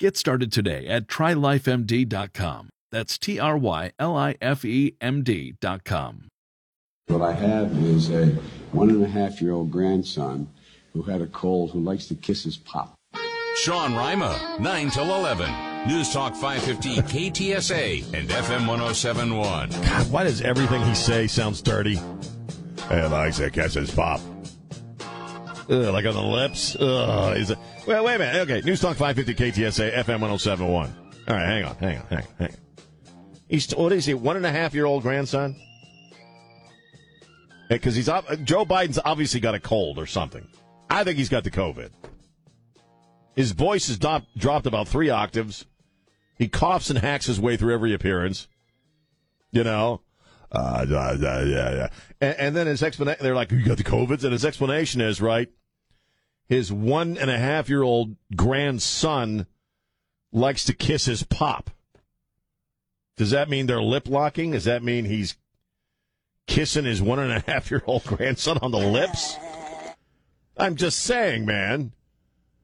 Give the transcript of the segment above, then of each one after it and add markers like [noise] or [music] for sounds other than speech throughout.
Get started today at trylifemd.com. That's T R Y L I F E M D.com. What I have is a one and a half year old grandson who had a cold who likes to kiss his pop. Sean Rima, 9 till 11. News Talk 550 [laughs] KTSA and FM 1071. God, why does everything he say sounds dirty? And likes to kiss his pop. Ugh, like on the lips. Ugh? Well, wait a minute. Okay, News Talk 550 KTSA, FM 1071. All right, hang on, hang on, hang on, hang on. He's, what is he, one and a half year old grandson? Because he's, Joe Biden's obviously got a cold or something. I think he's got the COVID. His voice has do- dropped about three octaves. He coughs and hacks his way through every appearance. You know? Uh, yeah, yeah, yeah. And, and then his explanation, they're like, you got the COVID? And his explanation is, right, his one and a half year old grandson likes to kiss his pop. Does that mean they're lip locking? Does that mean he's kissing his one and a half year old grandson on the lips? I'm just saying, man.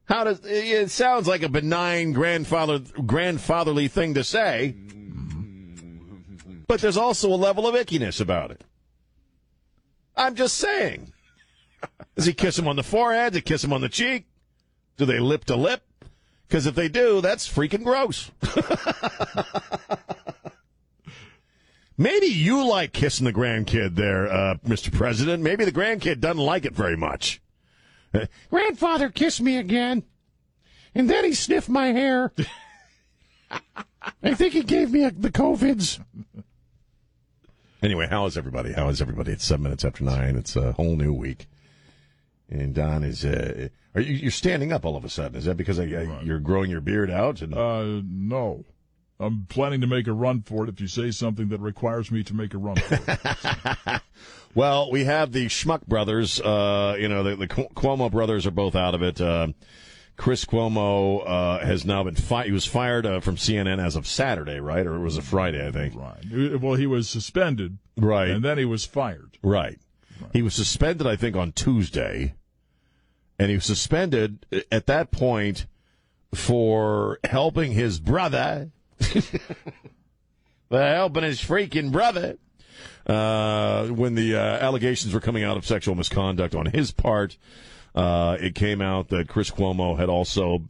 How does it sounds like a benign grandfather grandfatherly thing to say, but there's also a level of ickiness about it. I'm just saying. Does he kiss him on the forehead? Does he kiss him on the cheek? Do they lip to lip? Because if they do, that's freaking gross. [laughs] Maybe you like kissing the grandkid there, uh, Mr. President. Maybe the grandkid doesn't like it very much. Grandfather kissed me again, and then he sniffed my hair. I think he gave me a, the COVIDs. Anyway, how is everybody? How is everybody? It's seven minutes after nine. It's a whole new week. And Don is, uh, are you, you're standing up all of a sudden? Is that because I, I, you're growing your beard out? And... Uh, no. I'm planning to make a run for it if you say something that requires me to make a run for it. [laughs] well, we have the Schmuck brothers. Uh, you know, the, the, Cuomo brothers are both out of it. Uh, Chris Cuomo uh, has now been fired. He was fired uh, from CNN as of Saturday, right? Or it was a Friday, I think. Right. Well, he was suspended. Right. And then he was fired. Right. right. He was suspended, I think, on Tuesday. And he was suspended at that point for helping his brother [laughs] helping his freaking brother uh, when the uh, allegations were coming out of sexual misconduct on his part. Uh, it came out that Chris Cuomo had also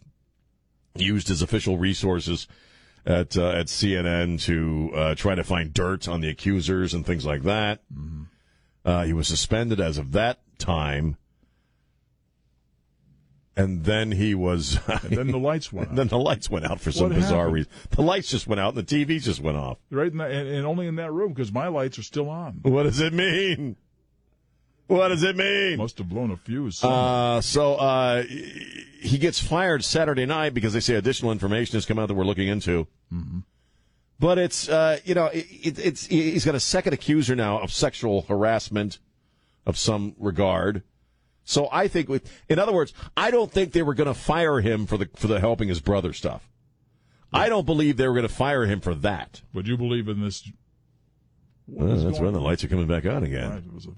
used his official resources at uh, at CNN to uh, try to find dirt on the accusers and things like that. Mm-hmm. Uh, he was suspended as of that time and then he was. [laughs] then the lights went. out. [laughs] Then the lights went out for some what bizarre happened? reason. The lights just went out, and the TV just went off. Right, in that, and, and only in that room because my lights are still on. What does it mean? What does it mean? Must have blown a fuse. Uh, so uh, he gets fired Saturday night because they say additional information has come out that we're looking into. Mm-hmm. But it's uh, you know it, it's he's got a second accuser now of sexual harassment of some regard. So I think, with, in other words, I don't think they were going to fire him for the for the helping his brother stuff. Yeah. I don't believe they were going to fire him for that. Would you believe in this? Well, that's when the lights are coming back on again. Right. It was a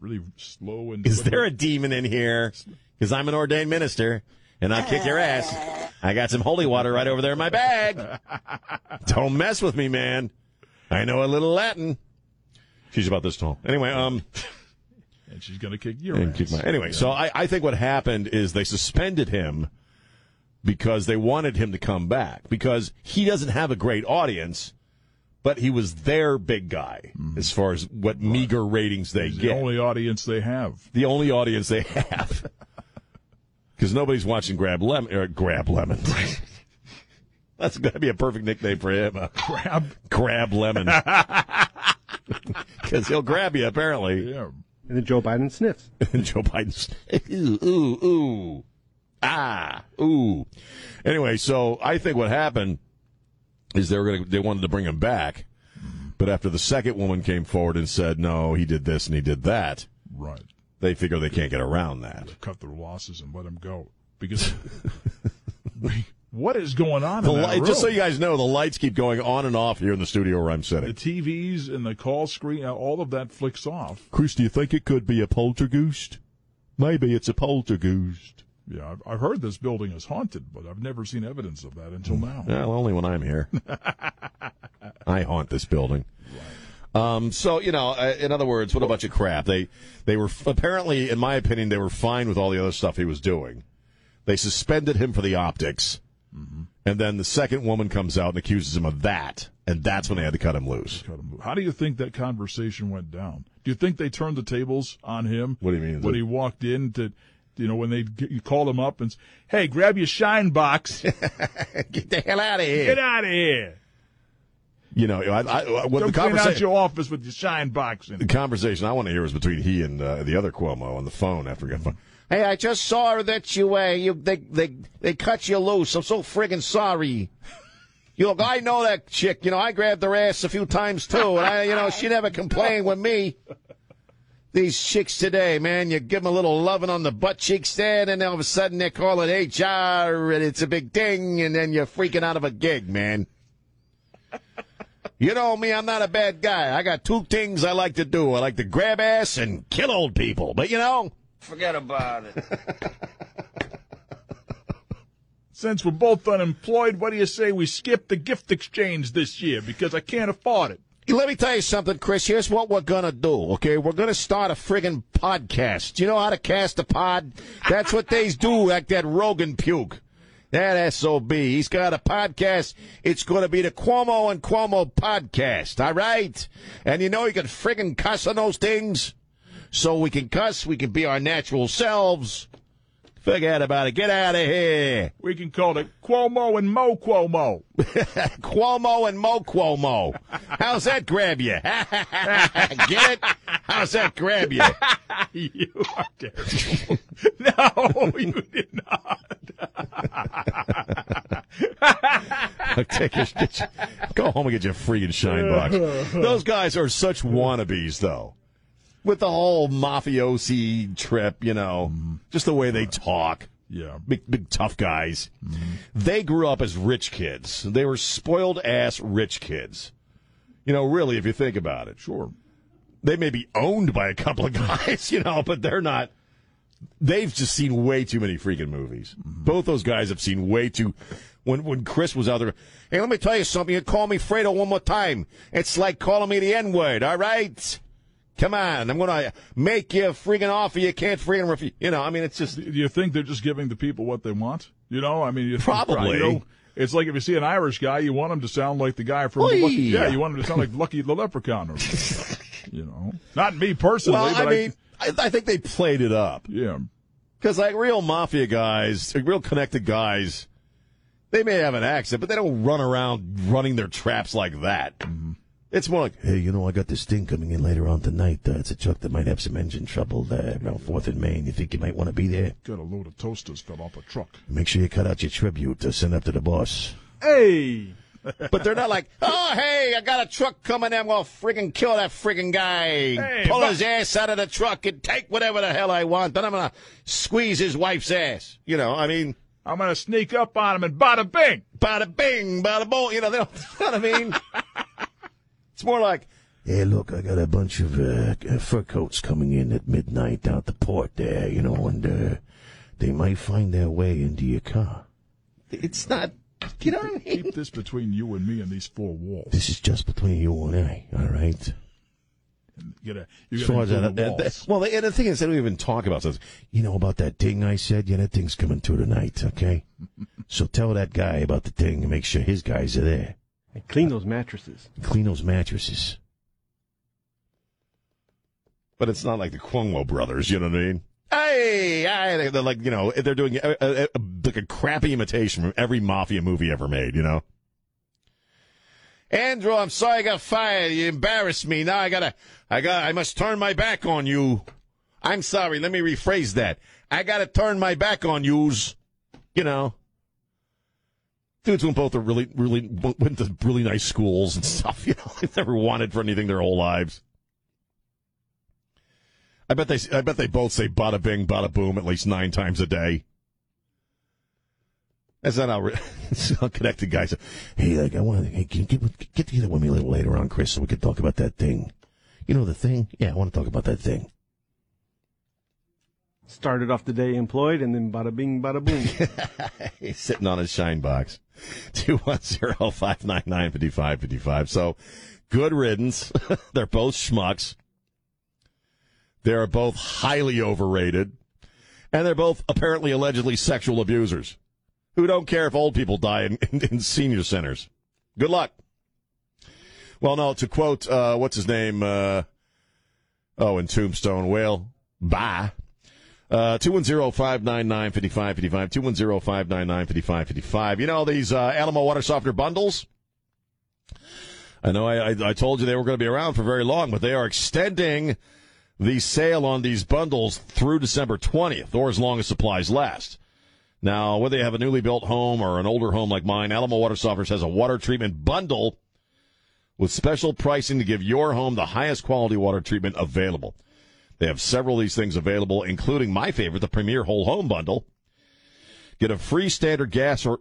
really slow and. Is there a demon in here? Because I'm an ordained minister, and I'll kick your ass. I got some holy water right over there in my bag. [laughs] don't mess with me, man. I know a little Latin. She's about this tall. Anyway, um and she's going to kick your and ass. Kick my, anyway, yeah. so I, I think what happened is they suspended him because they wanted him to come back because he doesn't have a great audience, but he was their big guy as far as what meager ratings they He's the get. only audience they have. the only audience they have. [laughs] Because nobody's watching Grab Lemon. Or Grab Lemon. [laughs] That's going to be a perfect nickname for him. uh, Grab. Grab Lemon. [laughs] Because he'll grab you, apparently. Yeah. And then Joe Biden sniffs. [laughs] And Joe Biden's, ooh, ooh, ooh, ah, ooh. Anyway, so I think what happened is they were going to, they wanted to bring him back. But after the second woman came forward and said, no, he did this and he did that, Right. they figure they can't get around that. Cut their losses and let him go. Because [laughs] what is going on The in that light, just so you guys know, the lights keep going on and off here in the studio where I'm sitting. The. TVs and the call screen, uh, all of that flicks off. Chris, do you think it could be a poltergeist? Maybe it's a poltergeist. Yeah, I've, I've heard this building is haunted, but I've never seen evidence of that until now. Well, only when I'm here. [laughs] I haunt this building. Um, so you know, uh, in other words, what a bunch of crap. They they were apparently, in my opinion, they were fine with all the other stuff he was doing. They suspended him for the optics, and then the second woman comes out and accuses him of that, and that's when they had to cut him loose. Cut him- How do you think that conversation went down? Do you think they turned the tables on him? What do you mean? When he walked in to, you know, when they you called him up and, hey, grab your shine box, [laughs] Get the hell out of here! get out of here, You know, I, I, what the clean out conversation. your office with your shine box in The conversation I want to hear was between he and uh, the other Cuomo on the phone after he got phone. Hey, I just saw that you, uh, you they they they cut you loose. I'm so friggin' sorry. You look, I know that chick. You know, I grabbed her ass a few times too, and I, you know, she never complained with me. These chicks today, man, you give them a little loving on the butt cheeks there, and then all of a sudden they call it HR, and it's a big ding, and then you're freaking out of a gig, man. You know me, I'm not a bad guy. I got two things I like to do. I like to grab ass and kill old people. But you know, Forget about it. [laughs] Since we're both unemployed, what do you say we skip the gift exchange this year because I can't afford it? let me tell you something, Chris. Here's what we're gonna do, okay? We're gonna start a friggin' podcast. You know how to cast a pod? That's what they do, like that Rogan puke. That SOB. He's got a podcast. It's gonna be the Cuomo and Cuomo podcast, all right? And you know you can friggin' cuss on those things? So we can cuss, we can be our natural selves. Forget about it. Get out of here. We can call it Cuomo and Mo Cuomo. [laughs] Cuomo and Mo Cuomo. How's that grab you? [laughs] Get it? How's that grab you? [laughs] you are terrible. no, you did not. Take your, your- go home and get your freaking shine box. Those guys are such wannabes, though. With the whole mafiosi trip, you know, just the way they talk. Yeah. Big, big tough guys. Mm-hmm. They grew up as rich kids. They were spoiled ass rich kids. You know, really, if you think about it. Sure. They may be owned by a couple of guys, [laughs] you know, but they're not. They've just seen way too many freaking movies. Mm-hmm. Both those guys have seen way too. When when Chris was out there, hey, let me tell you something. You call me Fredo one more time. It's like calling me the N word. All right. Come on, I'm gonna make you a freaking offer you can't freaking refuse. You know, I mean, it's just Do you think they're just giving the people what they want? You know, I mean, you think- Probably. You know, it's like if you see an Irish guy, you want him to sound like the guy from. Lucky, yeah, you want him to sound like Lucky the Leprechaun, or you know, not me personally, well. I mean, I, I think they played it up. yeah, Because like real mafia guys, like, real connected guys, they may have an accent, but they don't run around running their traps like that. Mm-hmm. It's more like, hey, you know, I got this thing coming in later on tonight. Uh, it's a truck that might have some engine trouble there around Fourth and Main. You think you might want to be there? got a load of toasters fell off a truck. Make sure you cut out your tribute to send up to the boss. Hey, [laughs] But they're not like, oh, hey, I got a truck coming in. I'm going to friggin' kill that friggin' guy. Hey, Pull but- his ass out of the truck and take whatever the hell I want. Then I'm going to squeeze his wife's ass. You know, I mean, I'm gonna sneak up on him and bada bing. bada bing, bada boom. You know, they don't, [laughs] you know what I mean? [laughs] it's more like, hey, look, I got a bunch of uh, fur coats coming in at midnight down at the port there, you know, and uh, they might find their way into your car. It's not, you know what I mean? Keep this between you and me and these four walls. This is just between you and I, all right? You gotta, you As gotta far as that, that- that- well, and the thing is, they don't even talk about this. You know about that thing I said? Yeah, that thing's coming through tonight, okay? [laughs] so tell that guy about the thing and make sure his guys are there. And clean those mattresses. Clean those mattresses. But it's not like the Cuomo brothers, you know what I mean? Hey, hey they're like, you know, they're doing a, a, a, like a crappy imitation from every mafia movie ever made, you know? Andrew, I'm sorry I got fired. You embarrassed me. Now I gotta, I got, I must turn my back on you. I'm sorry. Let me rephrase that. I gotta turn my back on yous. You know. Dudes went both are really, really went to really nice schools and [laughs] stuff. You know, they never wanted for anything their whole lives. I bet they, I bet they both say bada bing, bada boom at least nine times a day. That's not how, [laughs] how connected guys. Hey, like, I want to hey, get, get, get together with me a little later on, Chris, so we can talk about that thing. You know the thing? Yeah, I want to talk about that thing. Started off the day employed and then bada bing, bada boom. [laughs] He's sitting on his shine box. [laughs] 210-599-5555. So, good riddance. [laughs] They're both schmucks. They're both highly overrated. And they're both apparently allegedly sexual abusers who don't care if old people die in, in, in senior centers. Good luck. Well, no, to quote, uh, what's his name? Uh, oh, in Tombstone, Whale, bye. Uh, 210-599-5555, 210-599-5555. You know, these, uh, Alamo Water Softener bundles? I know I, I, I told you they were going to be around for very long, but they are extending the sale on these bundles through December 20th, or as long as supplies last. Now, whether you have a newly built home or an older home like mine, Alamo Water Softeners has a water treatment bundle with special pricing to give your home the highest quality water treatment available. They have several of these things available, including my favorite, the Premier Whole Home Bundle. Get a free standard gas or,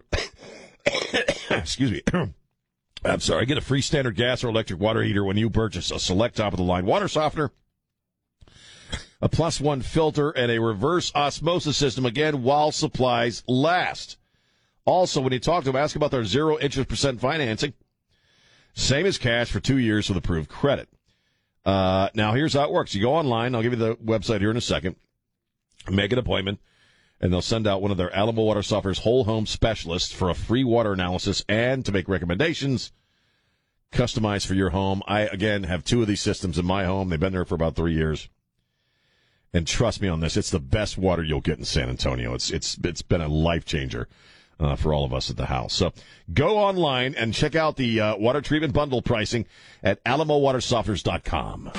[coughs] excuse me, [coughs] I'm sorry, get a free standard gas or electric water heater when you purchase a select top of the line water softener, a plus one filter, and a reverse osmosis system again while supplies last. Also, when you talk to them, ask about their zero interest percent financing. Same as cash for two years with approved credit. Uh, now, here's how it works. You go online. I'll give you the website here in a second. Make an appointment, and they'll send out one of their Alamo Water Softeners whole home specialists for a free water analysis and to make recommendations customized for your home. I, again, have two of these systems in my home. They've been there for about three years. And trust me on this, it's the best water you'll get in San Antonio. It's, it's, it's been a life changer. Uh, for all of us at the house. So go online and check out the uh, water treatment bundle pricing at alamowatersofteners.com.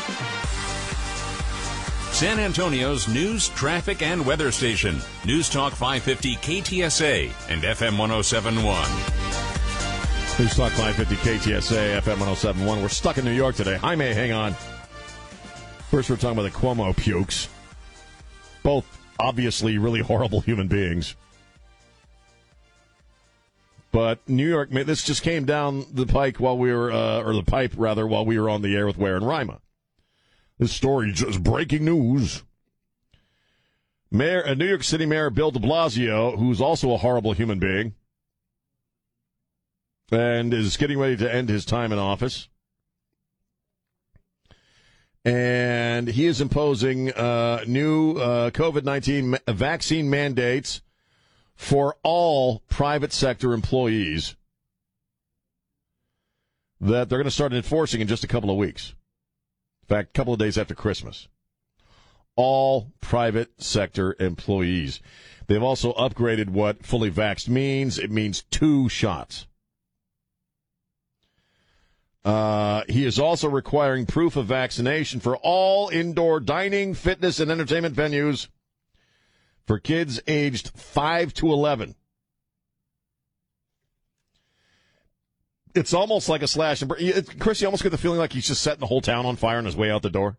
San Antonio's news, traffic, and weather station. News Talk 550 KTSA and FM 1071. News Talk 550 KTSA, FM 1071. We're stuck in New York today. I may hang on. First, we're talking about the Cuomo pukes. Both obviously really horrible human beings. But New York, this just came down the pike while we were, uh, or the pipe rather, while we were on the air with Ware and Rima. This story just breaking news. Mayor, uh, New York City Mayor Bill de Blasio, who's also a horrible human being, and is getting ready to end his time in office. And he is imposing uh, new uh, COVID 19 ma- vaccine mandates for all private sector employees that they're going to start enforcing in just a couple of weeks. In fact, a couple of days after Christmas. All private sector employees. They've also upgraded what fully vaxxed means. It means two shots. Uh, he is also requiring proof of vaccination for all indoor dining, fitness, and entertainment venues for kids aged 5 to 11. It's almost like a slash and burn. Chris, you almost get the feeling like he's just setting the whole town on fire on his way out the door.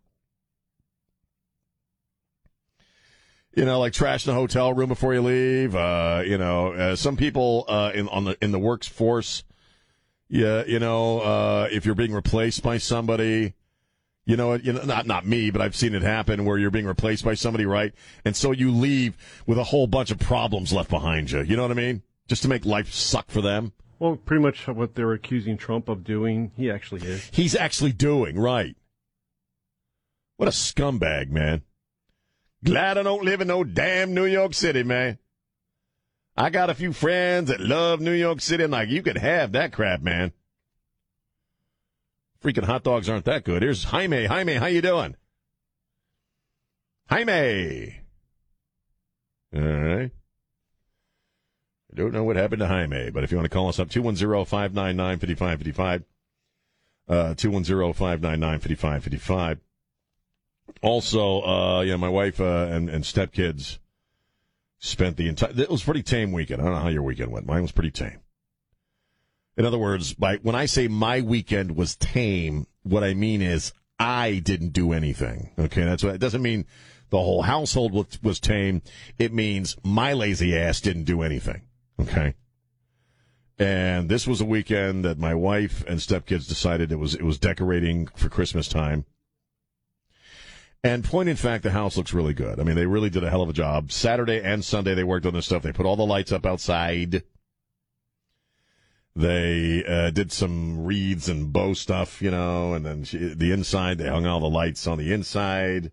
You know, like trashing the hotel room before you leave. Uh, you know, uh, some people uh, in on the in the workforce. Yeah, you know, uh, if you're being replaced by somebody, you know, you know, not not me, but I've seen it happen where you're being replaced by somebody, right? And so you leave with a whole bunch of problems left behind you. You know what I mean? Just to make life suck for them. Well, pretty much what they're accusing Trump of doing, he actually is. He's actually doing right. What a scumbag, man! Glad I don't live in no damn New York City, man. I got a few friends that love New York City. I'm like, you could have that crap, man. Freaking hot dogs aren't that good. Here's Jaime. Jaime, how you doing? Jaime. All right. I don't know what happened to Jaime, but if you want to call us up, 210-599-5555. Uh, 210-599-5555. Also, uh, yeah, my wife, uh, and, and stepkids spent the entire, it was pretty tame weekend. I don't know how your weekend went. Mine was pretty tame. In other words, by, when I say my weekend was tame, what I mean is I didn't do anything. Okay. That's what, it doesn't mean the whole household was, was tame. It means my lazy ass didn't do anything. Okay. And this was a weekend that my wife and stepkids decided it was it was decorating for Christmas time. And point in fact, the house looks really good. I mean, they really did a hell of a job. Saturday and Sunday they worked on this stuff. They put all the lights up outside. They uh, did some wreaths and bow stuff, you know, and then she, the inside they hung all the lights on the inside.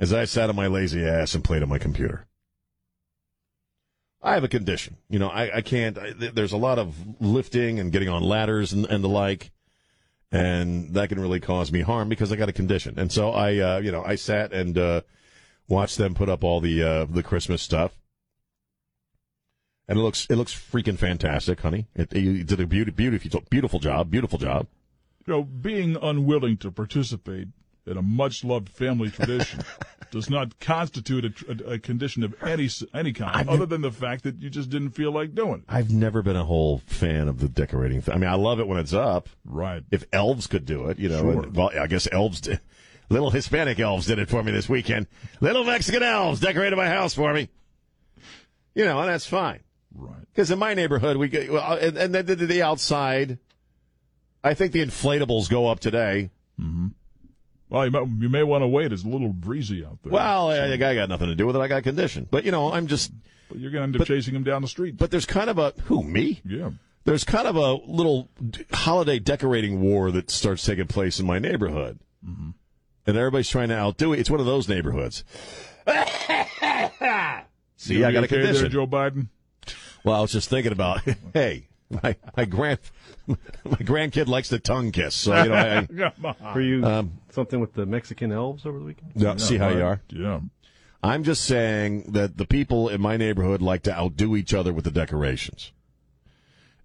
As I sat on my lazy ass and played on my computer. I have a condition. You know, I, I can't, I, there's a lot of lifting and getting on ladders and, and the like, and that can really cause me harm because I got a condition. And so I, uh, you know, I sat and, uh, watched them put up all the, uh, the Christmas stuff. And it looks, it looks freaking fantastic, honey. It, you did a beauty, beautiful, beautiful job, beautiful job. You know, being unwilling to participate in a much loved family tradition [laughs] does not constitute a, a, a, condition of any any kind, I've other than the fact that you just didn't feel like doing it. I've never been a whole fan of the decorating thing. I mean, I love it when it's up. Right. If elves could do it, you know. Sure. And, well, I guess elves did. Little Hispanic elves did it for me this weekend. Little Mexican elves decorated my house for me. You know, and that's fine. Right. Because in my neighborhood, we get, well, and, and then the, the outside, I think the inflatables go up today. Mm-hmm. Well, you may, you may want to wait. It's a little breezy out there. Well, so. I, I got nothing to do with it. I got condition. But, you know, I'm just. But you're going to end up chasing him down the street. But there's kind of a. Who, me? Yeah. There's kind of a little holiday decorating war that starts taking place in my neighborhood. Mm-hmm. And everybody's trying to outdo it. It's one of those neighborhoods. [laughs] See, I got a okay condition. There, Joe Biden? Well, I was just thinking about, [laughs] hey, my my grand [laughs] my grandkid likes to tongue kiss, so you know. I, Were [laughs] you um, something with the Mexican elves over the weekend? no, see how you are. Yeah. I'm just saying that the people in my neighborhood like to outdo each other with the decorations.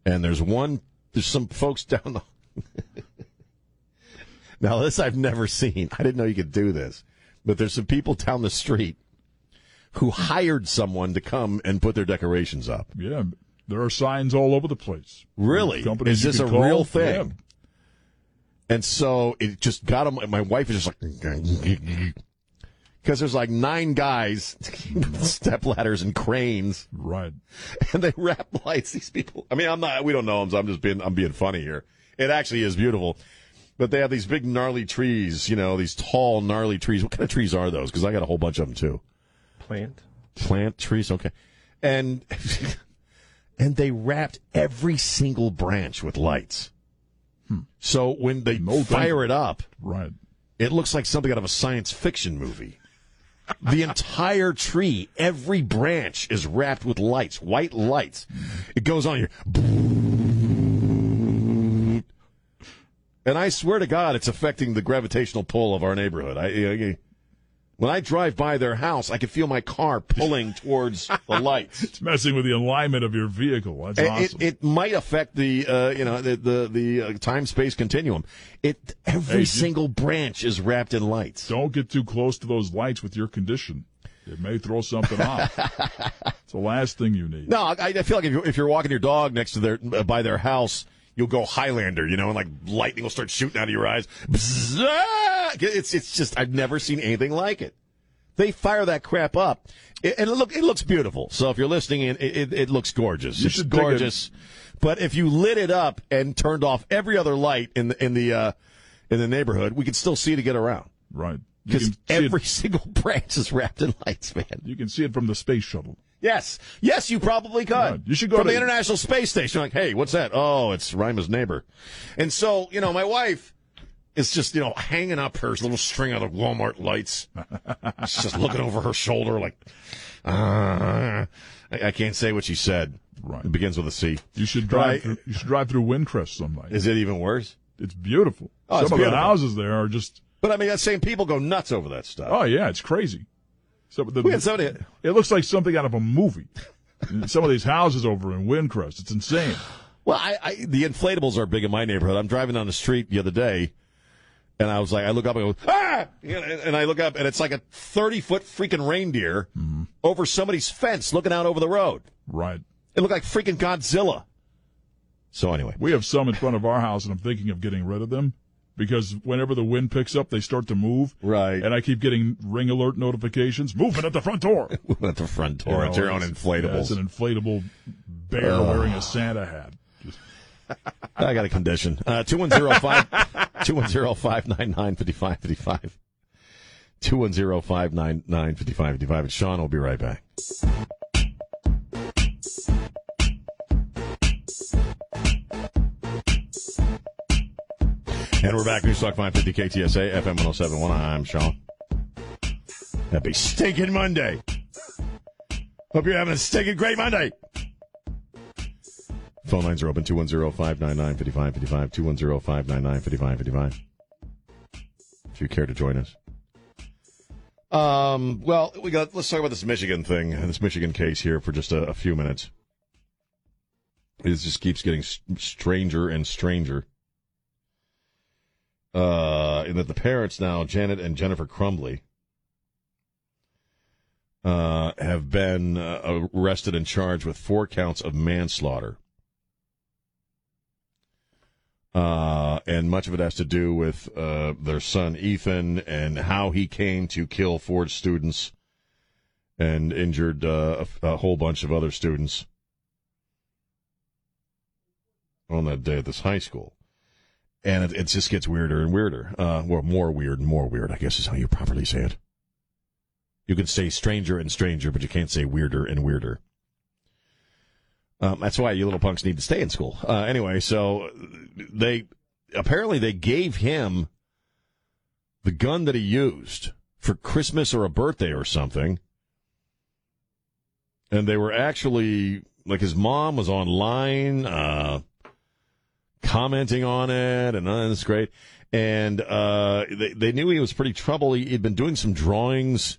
And there's one, there's some folks down the. now this I've never seen. I didn't know you could do this, but there's some people down the street who hired someone to come and put their decorations up. Yeah. There are signs all over the place. Really? Companies Is this a real thing? And so it just got him. My wife is just like, because there's like nine guys with step ladders and cranes, Right. and they wrap lights. These people. I mean, I'm not. We don't know them. So I'm just being. I'm being funny here. It actually is beautiful. But they have these big gnarly trees. You know, these tall gnarly trees. What kind of trees are those? Because I got a whole bunch of them too. Plant. Plant trees. Okay. And [laughs] and they wrapped every single branch with lights. Hmm. So when they No fire thunder. it up, Right. it looks like something out of a science fiction movie. The entire tree, every branch is wrapped with lights, white lights. It goes on here. And I swear to God, it's affecting the gravitational pull of our neighborhood. I, I- when I drive by their house, I can feel my car pulling towards the lights. [laughs] It's messing with the alignment of your vehicle. That's It, awesome. it, it might affect the uh, you know the the, the uh, time space continuum. It every Hey, single branch is wrapped in lights. Don't get too close to those lights with your condition. It may throw something off. [laughs] it's the last thing you need. No, I, I feel like if you're, if you're walking your dog next to their uh, by their house, you'll go Highlander, you know, and like lightning will start shooting out of your eyes. It's it's just I've never seen anything like it. They fire that crap up, and it look it looks beautiful. So if you're listening in, it, it, it looks gorgeous. You it's should gorgeous. But if you lit it up and turned off every other light in the in the uh, in the neighborhood, we could still see to get around Right. Because every [laughs] single branch is wrapped in lights, man. you can see it from the space shuttle. Yes, yes, you probably could. Yeah, you should go from to- the International Space Station. Like, hey, what's that? Oh, it's Rima's neighbor. And so, you know, my wife is just, you know, hanging up her little string of the Walmart lights. [laughs] She's just looking over her shoulder, like, uh, I, I can't say what she said. Right. It begins with a C. You should drive. Right. Through, you should drive through Windcrest some night. Is it even worse? It's beautiful. Oh, Some it's of beautiful. the houses there are just. But I mean, that same people go nuts over that stuff. Oh yeah, it's crazy. So the, We had somebody. it looks like something out of a movie. Some of these houses over in Windcrest, it's insane. Well, I, I the inflatables are big in my neighborhood. I'm driving down the street the other day, and I was like, I look up and go, ah, and and I look up, and it's like a 30 foot freaking reindeer over somebody's fence, looking out over the road. Right. It looked like freaking Godzilla. So anyway, We have some in front of our house, and I'm thinking of getting rid of them because whenever the wind picks up, they start to move. Right. And I keep getting ring alert notifications. Moving at the front door. [laughs] moving at the front door, You know, it's your own inflatables. yeah, it's an inflatable bear Ugh. wearing a Santa hat. Just- [laughs] I got a condition. Uh, 2105 [laughs] 210 5555 210 5555 And Sean will be right back. And we're back. News Talk 550 KTSA, FM 1071. I'm Sean. Happy stinking Monday. Hope you're having a stinking great Monday. Phone lines are open 210 599 5555. 210 599 5555. If you care to join us. Um, well, we got, let's talk about this Michigan thing, and this Michigan case here for just a, a few minutes. It just keeps getting stranger and stranger. Uh, in that the parents now, Janet and Jennifer Crumbley, uh, have been uh, arrested and charged with four counts of manslaughter. Uh, and much of it has to do with uh, their son Ethan and how he came to kill four students and injured uh, a, a whole bunch of other students on that day at this high school. And it, it just gets weirder and weirder. Uh, well, more weird and more weird, I guess is how you properly say it. You can say stranger and stranger, but you can't say weirder and weirder. Um, that's why you little punks need to stay in school. Uh, anyway, so they apparently they gave him the gun that he used for Christmas or a birthday or something, and they were actually like his mom was online uh, commenting on it, and uh, it's great. And uh, they they knew he was pretty troubled. He, he'd been doing some drawings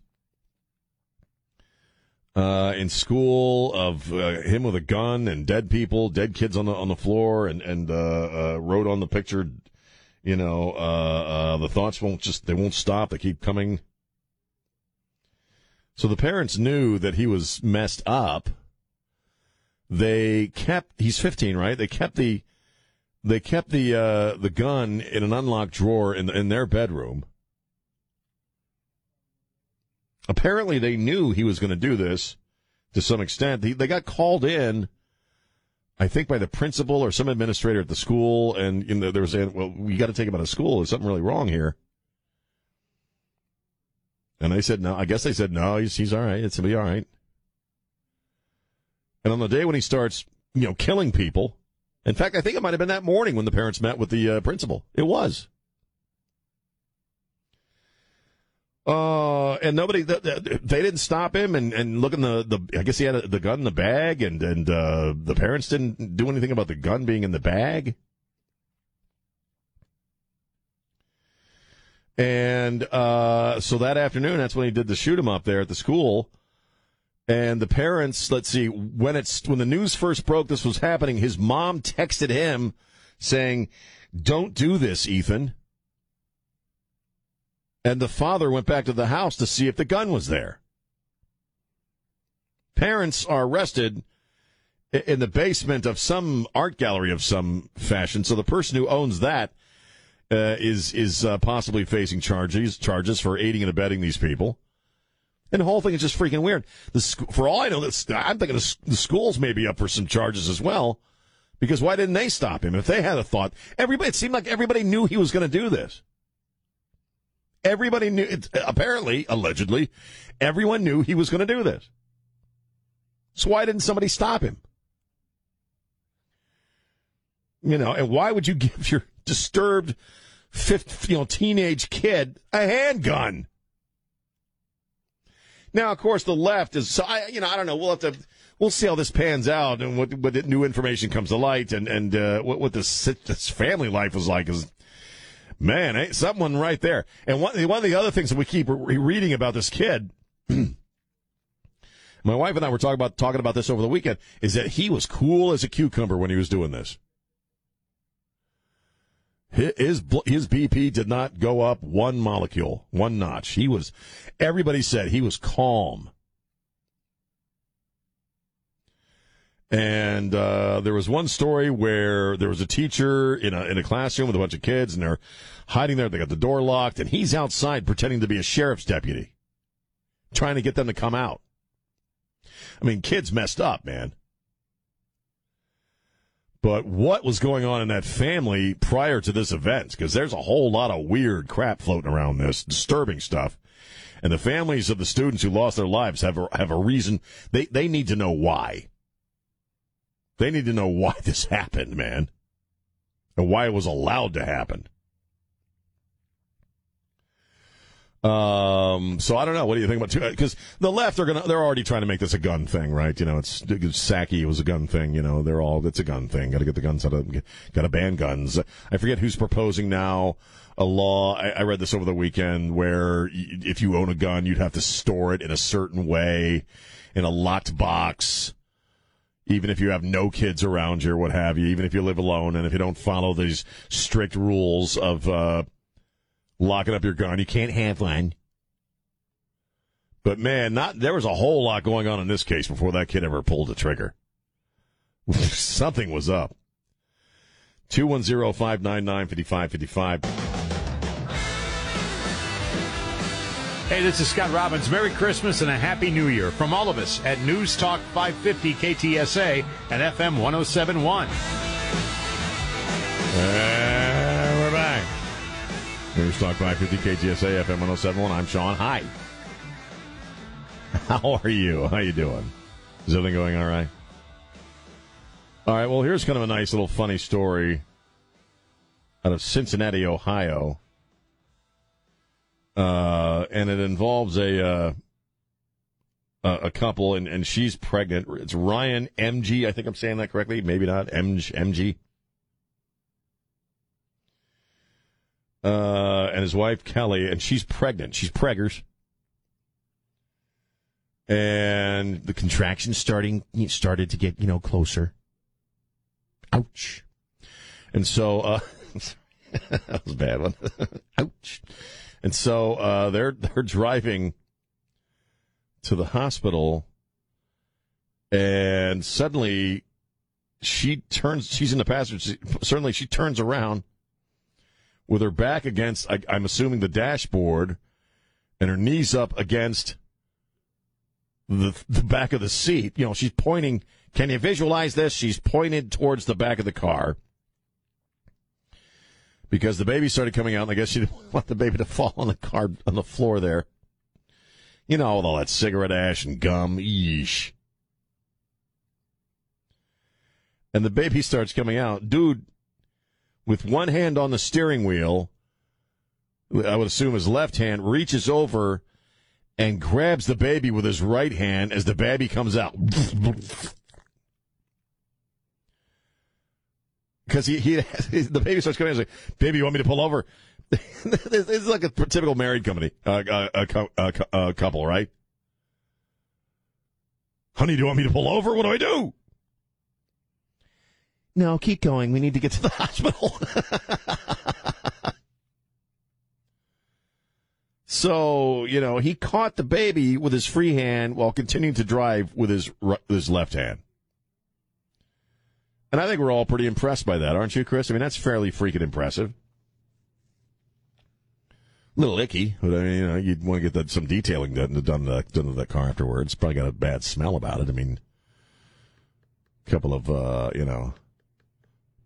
uh, in school of uh, him with a gun and dead people, dead kids on the on the floor, and and uh, uh, wrote on the picture, you know, the thoughts won't just they won't stop. They keep coming. So the parents knew that he was messed up. They kept he's 15, right? They kept the they kept the uh, the gun in an unlocked drawer in in their bedroom. Apparently, they knew he was going to do this to some extent. They, they got called in, I think, by the principal or some administrator at the school, and you know, they were saying, "Well, we got to take him out of school. There's something really wrong here." And they said, "No." I guess they said, "No, he's he's all right. It's gonna be all right." And on the day when he starts, you know, killing people, in fact, I think it might have been that morning when the parents met with the uh, principal. It was. Uh, and nobody, th- th- they didn't stop him and, and look in the, the, I guess he had a, the gun in the bag and, and, uh, the parents didn't do anything about the gun being in the bag. And, uh, so that afternoon, that's when he did the shoot 'em up there at the school. And the parents, let's see, when it's, when the news first broke this was happening, his mom texted him saying, don't do this, Ethan. And the father went back to the house to see if the gun was there. Parents are arrested in the basement of some art gallery of some fashion. So the person who owns that uh, is is uh, possibly facing charges charges for aiding and abetting these people. And the whole thing is just freaking weird. The sc- for all I know, this, I'm thinking the, the schools may be up for some charges as well. Because why didn't they stop him? If they had a thought, everybody it seemed like everybody knew he was going to do this. Everybody knew, it, apparently, allegedly, everyone knew he was going to do this. So why didn't somebody stop him? You know, and why would you [laughs] give your disturbed, fifth, you know, teenage kid a handgun? Now, of course, the left is, so I, you know, I don't know. We'll have to, we'll see how this pans out and what what new information comes to light and and uh, what what this this family life was like is. Man, ain't someone right there. And one one of the other things that we keep re- reading about this kid. [clears throat] My wife and I were talking about talking about this over the weekend. Is that he was cool as a cucumber when he was doing this. His his BP did not go up one molecule, one notch. He was. Everybody said he was calm. And uh, there was one story where there was a teacher in a in a classroom with a bunch of kids, and they're hiding there. They got the door locked, and he's outside pretending to be a sheriff's deputy, trying to get them to come out. I mean, kids messed up, man. But what was going on in that family prior to this event? Because there's a whole lot of weird crap floating around this, disturbing stuff. And the families of the students who lost their lives have a, have a reason. They they need to know why. They need to know why [laughs] this happened, man, and why it was allowed to happen. Um, so I don't know. What do you think about because the left are gonna they're already trying to make this a gun thing, right? You know, it's, Psaki was a gun thing. You know, they're all it's a gun thing. Got to get the guns out of got to ban guns. I forget who's proposing now a law. I, I read this over the weekend where if you own a gun, you'd have to store it in a certain way in a locked box even if you have no kids around you or what have you, even if you live alone and if you don't follow these strict rules of uh, locking up your gun, you can't have one. But man, not there was a whole lot going on in this case before that kid ever pulled the trigger. [laughs] Something was up. 210 599 5555. Hey, this is Scott Robbins. Merry Christmas and a Happy New Year from all of us at News Talk 550 KTSA and FM 1071. And we're back. News Talk 550 KTSA FM 1071. I'm Sean. Hi. [laughs] How are you? How you doing? Is everything going all right? All right. Well, here's kind of a nice little funny story out of Cincinnati, Ohio uh, and it involves a uh, a couple, and, and she's pregnant. It's Ryan MG. I think I'm saying that correctly. Maybe not. MG. MG. Uh, and his wife Kelly, and she's pregnant. She's preggers. And the contractions starting started to get you know closer. Ouch. And so uh, [laughs] [laughs] that was a bad one. [laughs] Ouch. And so uh, they're they're driving to the hospital, and suddenly she turns. She's in the passenger. Suddenly she turns around with her back against. I, I'm assuming the dashboard, and her knees up against the the back of the seat. You know, she's pointing. Can you visualize this? She's pointed towards the back of the car because the baby started coming out, and I guess she [laughs] didn't want the baby to fall on the car on the floor there. You know, with all that cigarette ash and gum. Yeesh. And the baby starts coming out. Dude, with one hand on the steering wheel, I would assume his left hand, reaches over and grabs the baby with his right hand as the baby comes out. because he, he [laughs] the baby starts coming. He's like, "Baby, you want me to pull over?" [laughs] this is like a typical married company, uh, uh, uh, couple, right? Honey, do you want me to pull over? What do I do? No, keep going. We need to get to the [laughs] hospital. so you know, he caught the baby with his free hand while continuing to drive with his his left hand. And I think we're all pretty impressed by that, aren't you, Chris? I mean, that's fairly freaking impressive. A little icky, but I mean, you know, you'd want to get that, some detailing done, done, uh, done to that car afterwards. Probably got a bad smell about it. I mean, a couple of, uh, you know,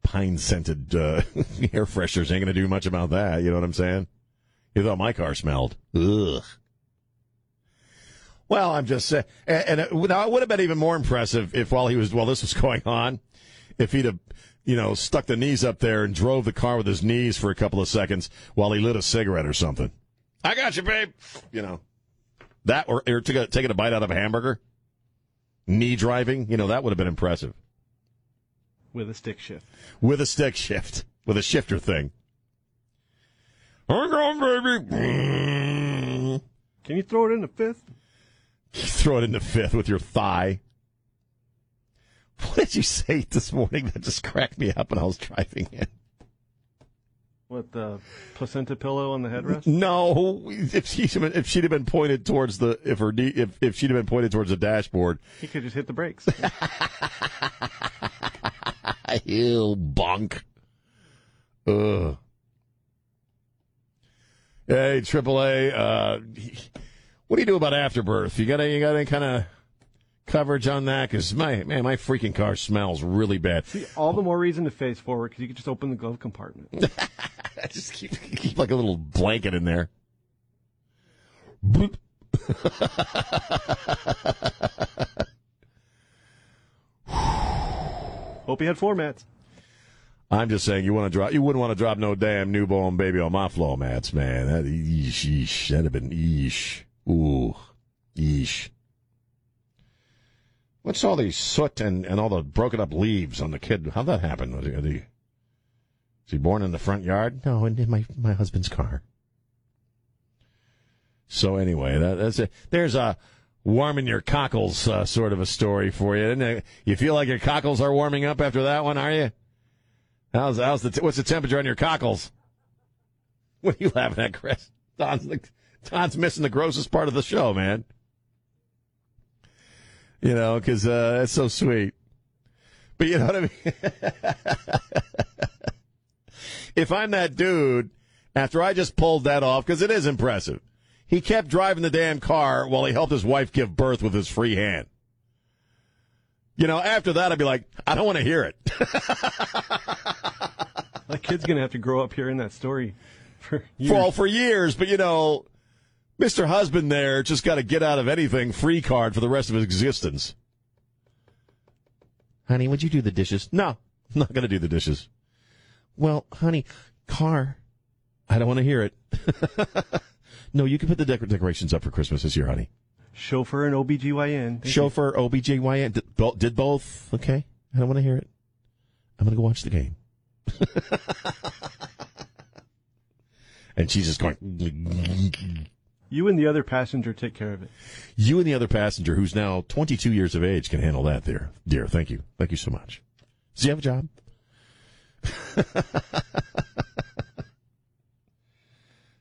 pine scented uh, [laughs] air fresheners ain't going to do much about that. You know what I'm saying? You thought my car smelled. Ugh. Well, I'm just saying, and, and now it would have been even more impressive if while he was while this was [laughs] going on, if he'd have, you know, stuck the knees up there and drove the car with his knees for a couple of seconds while he lit a cigarette or something. I got you, babe. You know, that or, or a, taking a bite out of a hamburger. knee driving. You know, that would have been impressive. With a stick shift. With a stick shift, with a shifter thing. Hang on, baby. Can you throw it in the fifth? Throw it in the fifth with your thigh. What did you say this morning that just cracked me up when I was driving in? What the placenta pillow on the headrest? No, if she if she'd have been pointed towards the if her if if she'd have been pointed towards the dashboard, He could just hit the brakes. [laughs] Ew, bunk. Ugh. Hey, AAA, uh, what do you do about afterbirth? You got any, you got any kind of coverage on that? Because my man, my freaking car smells really bad. See, all the more reason to face forward because you could just open the glove compartment. [laughs] just keep keep like a little blanket in there. Boop. [laughs] Hope he had floor mats. I'm just saying, you want to drop, you wouldn't want to drop no damn newborn baby on my floor mats, man. That eesh, eesh, that'd have been eesh, ooh, eesh. What's all the soot and, and all the broken up leaves on the kid? How'd that happen? Was he, was he, was he born in the front yard? No, in, in my my husband's car. So anyway, that, that's it. There's a warming your cockles uh, sort of a story for you. You feel like your cockles are warming up after that one, are you? How's how's the what's the temperature on your cockles? [laughs] What are you laughing at, Chris? Don's Don's missing the grossest part of the show, man. You know, because uh, it's so sweet. But you know what I mean. [laughs] if I'm that dude, after I just pulled that off, because it is impressive, he kept driving the damn car while he helped his wife give birth with his free hand. You know, after that, I'd be like, I don't want to hear it. [laughs] That kid's gonna have to grow up hearing that story for years. for all for years. But you know, Mister Husband there just got to get out of anything free card for the rest of his existence. Honey, would you do the dishes? No, I'm not going to do the dishes. Well, honey, car. I don't want to hear it. [laughs] no, you can put the decor- decorations up for Christmas this year, honey. Chauffeur and OBGYN. Thank you. Chauffeur, OBGYN, did, bo- did both. Okay, I don't want to hear it. I'm going to go watch the game. [laughs] and she's just going. You and the other passenger take care of it. You and the other passenger, who's now 22 years of age, can handle that, there, Dear, thank you. Thank you so much. Does he have a job? [laughs]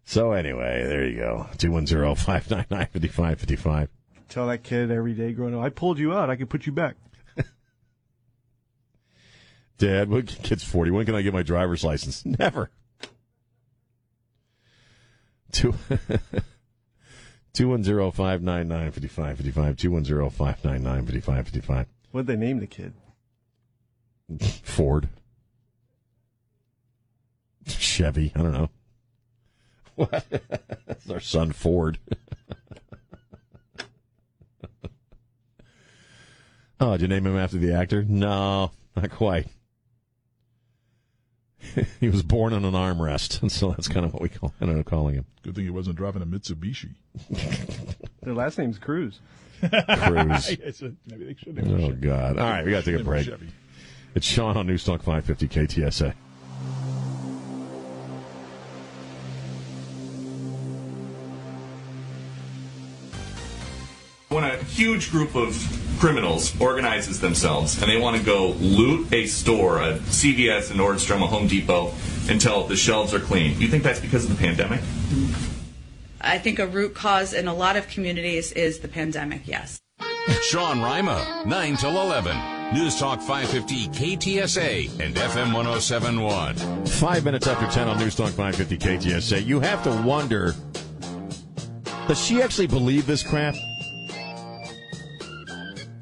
so anyway, there you go. 210-599-5555. Tell that kid every day growing up, I pulled you out. I could put you back. [laughs] Dad, when kid's 40, when can I get my driver's license? [laughs] Never. Two. [laughs] 210-599-5555, 210-599-5555. What'd they name the kid? Ford. Chevy, I don't know. What? That's [laughs] our son Ford. [laughs] oh, did you name him after the actor? No, not quite. [laughs] he was born on an armrest, and so that's kind of what we call, ended up calling him. Good thing he wasn't driving a Mitsubishi. Their last name's Cruz. Cruz. Yes, maybe they should name Oh God! All right, we got to take a break. Chevy. It's Sean on Newstalk 550 KTSA. When a huge group of criminals organizes themselves and they want to go loot a store, a CVS, a Nordstrom, a Home Depot, until the shelves are clean, you think that's because of the pandemic? I think a root cause in a lot of communities is the pandemic, yes. Sean Rima, 9 till 11. News Talk 550 KTSA and FM 1071. Five minutes after 10 on Newstalk 550 KTSA. You have to wonder does she actually believe this crap?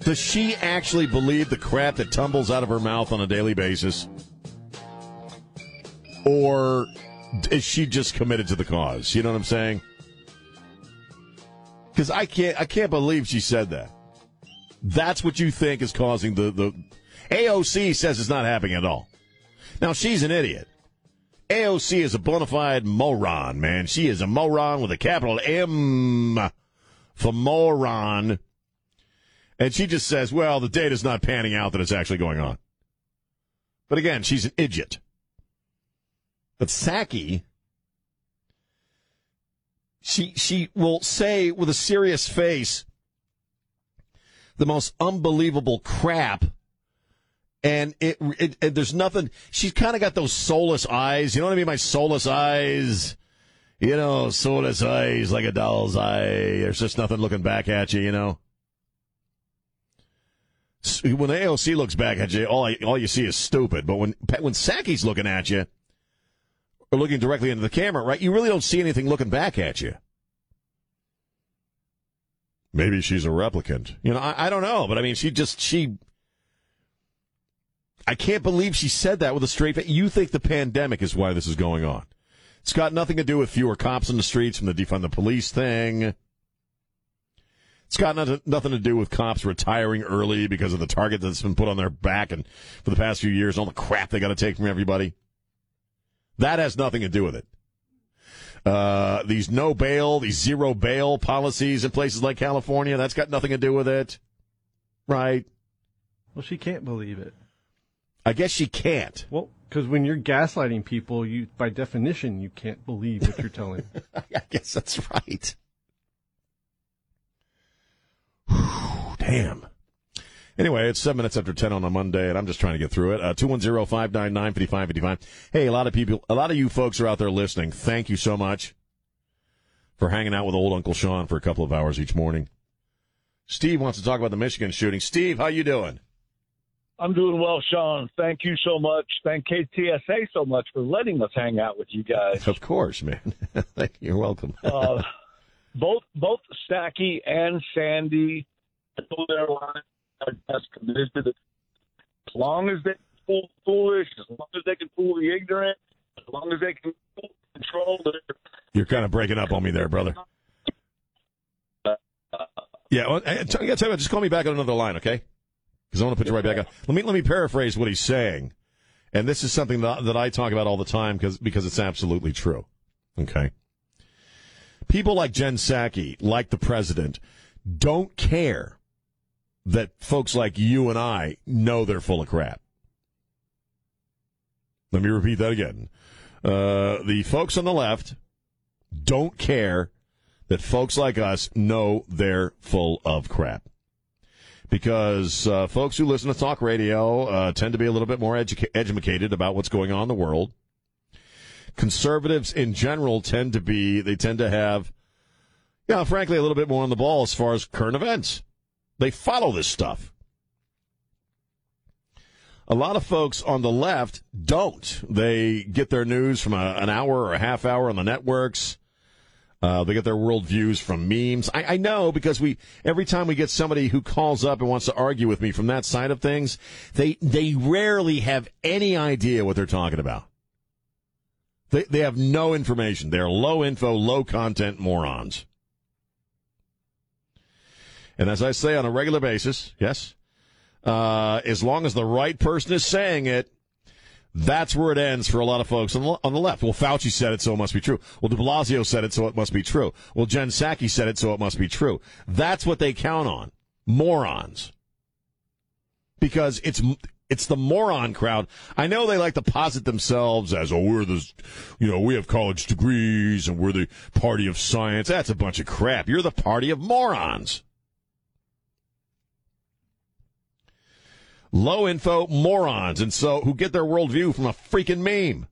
Does she actually believe the crap that tumbles out of her mouth on a daily basis? Or is she just committed to the cause? You know what I'm saying? Because I can't, I can't believe she said that. That's what you think is causing the, the AOC says it's not happening at all. Now she's an idiot. AOC is a bona fide moron, man. She is a moron with a capital M for moron. And she just says, well, the data's not panning out that it's actually going on. But again, she's an idiot. But Psaki, she she will say with a serious face the most unbelievable crap and it, it, it there's nothing she's kind of got those soulless eyes you know what i mean my soulless eyes you know soulless eyes like a doll's eye there's just nothing looking back at you you know when the AOC looks back at you, all I, all you see is stupid. But when when Psaki's looking at you, or looking directly into the camera, right, you really don't see anything looking back at you. Maybe she's a replicant. You know, I, I don't know, but I mean, she just she. I can't believe she said that with a straight face. You think the pandemic is why this is going on? It's got nothing to do with fewer cops in the streets from the defund the police thing. It's got nothing, to do with cops retiring early because of the target that's been put on their back and for the past few years, all the crap they got to take from everybody. That has nothing to do with it. Uh, these no bail, these zero bail policies in places like California, that's got nothing to do with it. Right? Well, she can't believe it. I guess she can't. Well, because when you're gaslighting people, you by definition you can't believe what you're telling. [laughs] I guess that's right. Damn. Anyway, it's seven minutes after 10 on a Monday, and I'm just trying to get through it. Uh, 210-599-5555. Hey, a lot of people, a lot of you folks are out there listening. Thank you so much for hanging out with old Uncle Sean for a couple of hours each morning. Steve wants to talk about the Michigan shooting. Steve, how you doing? I'm doing well, Sean. Thank you so much. Thank KTSA so much for letting us hang out with you guys. Of course, man. [laughs] You're welcome. uh, [laughs] both both Psaki and Sandy are committed to as long as they fool foolish, as long as they can fool the ignorant, as long as they can control their You're kind of breaking up on me there, brother. Yeah, well, tell just call me back on another line, okay? Because I want to put you right back on. Let me let me paraphrase what he's saying, and this is something that, that I talk about all the time because because it's absolutely true. Okay, people like Jen Psaki, like the president, don't care that folks like you and I know they're full of crap. Let me repeat that again. Uh, the folks on the left don't care that folks like us know they're full of crap. Because uh, folks who listen to talk radio uh, tend to be a little bit more educa- educated about what's going on in the world. Conservatives in general tend to be, they tend to have, you know, frankly, a little bit more on the ball as far as current events. They follow this stuff. A lot of folks on the left don't. They get their news from a, an hour or a half hour on the networks. Uh, they get their worldviews from memes. I, I, know because we every time we get somebody who calls up and wants to argue with me from that side of things, they they rarely have any idea what they're talking about. They they have no information. They're low info, low content morons. And as I say on a regular basis, yes, uh, as long as the right person is saying it, that's where it ends for a lot of folks on the, on the left. Well, Fauci said it, so it must be true. Well, de Blasio said it, so it must be true. Well, Jen Psaki said it, so it must be true. That's what they count on. Morons. Because it's it's the moron crowd. I know they like to posit themselves as, oh, we're the, you know, we have college degrees and we're the party of science. That's a bunch of crap. You're the party of morons. low info morons, and so who get their worldview from a freaking meme.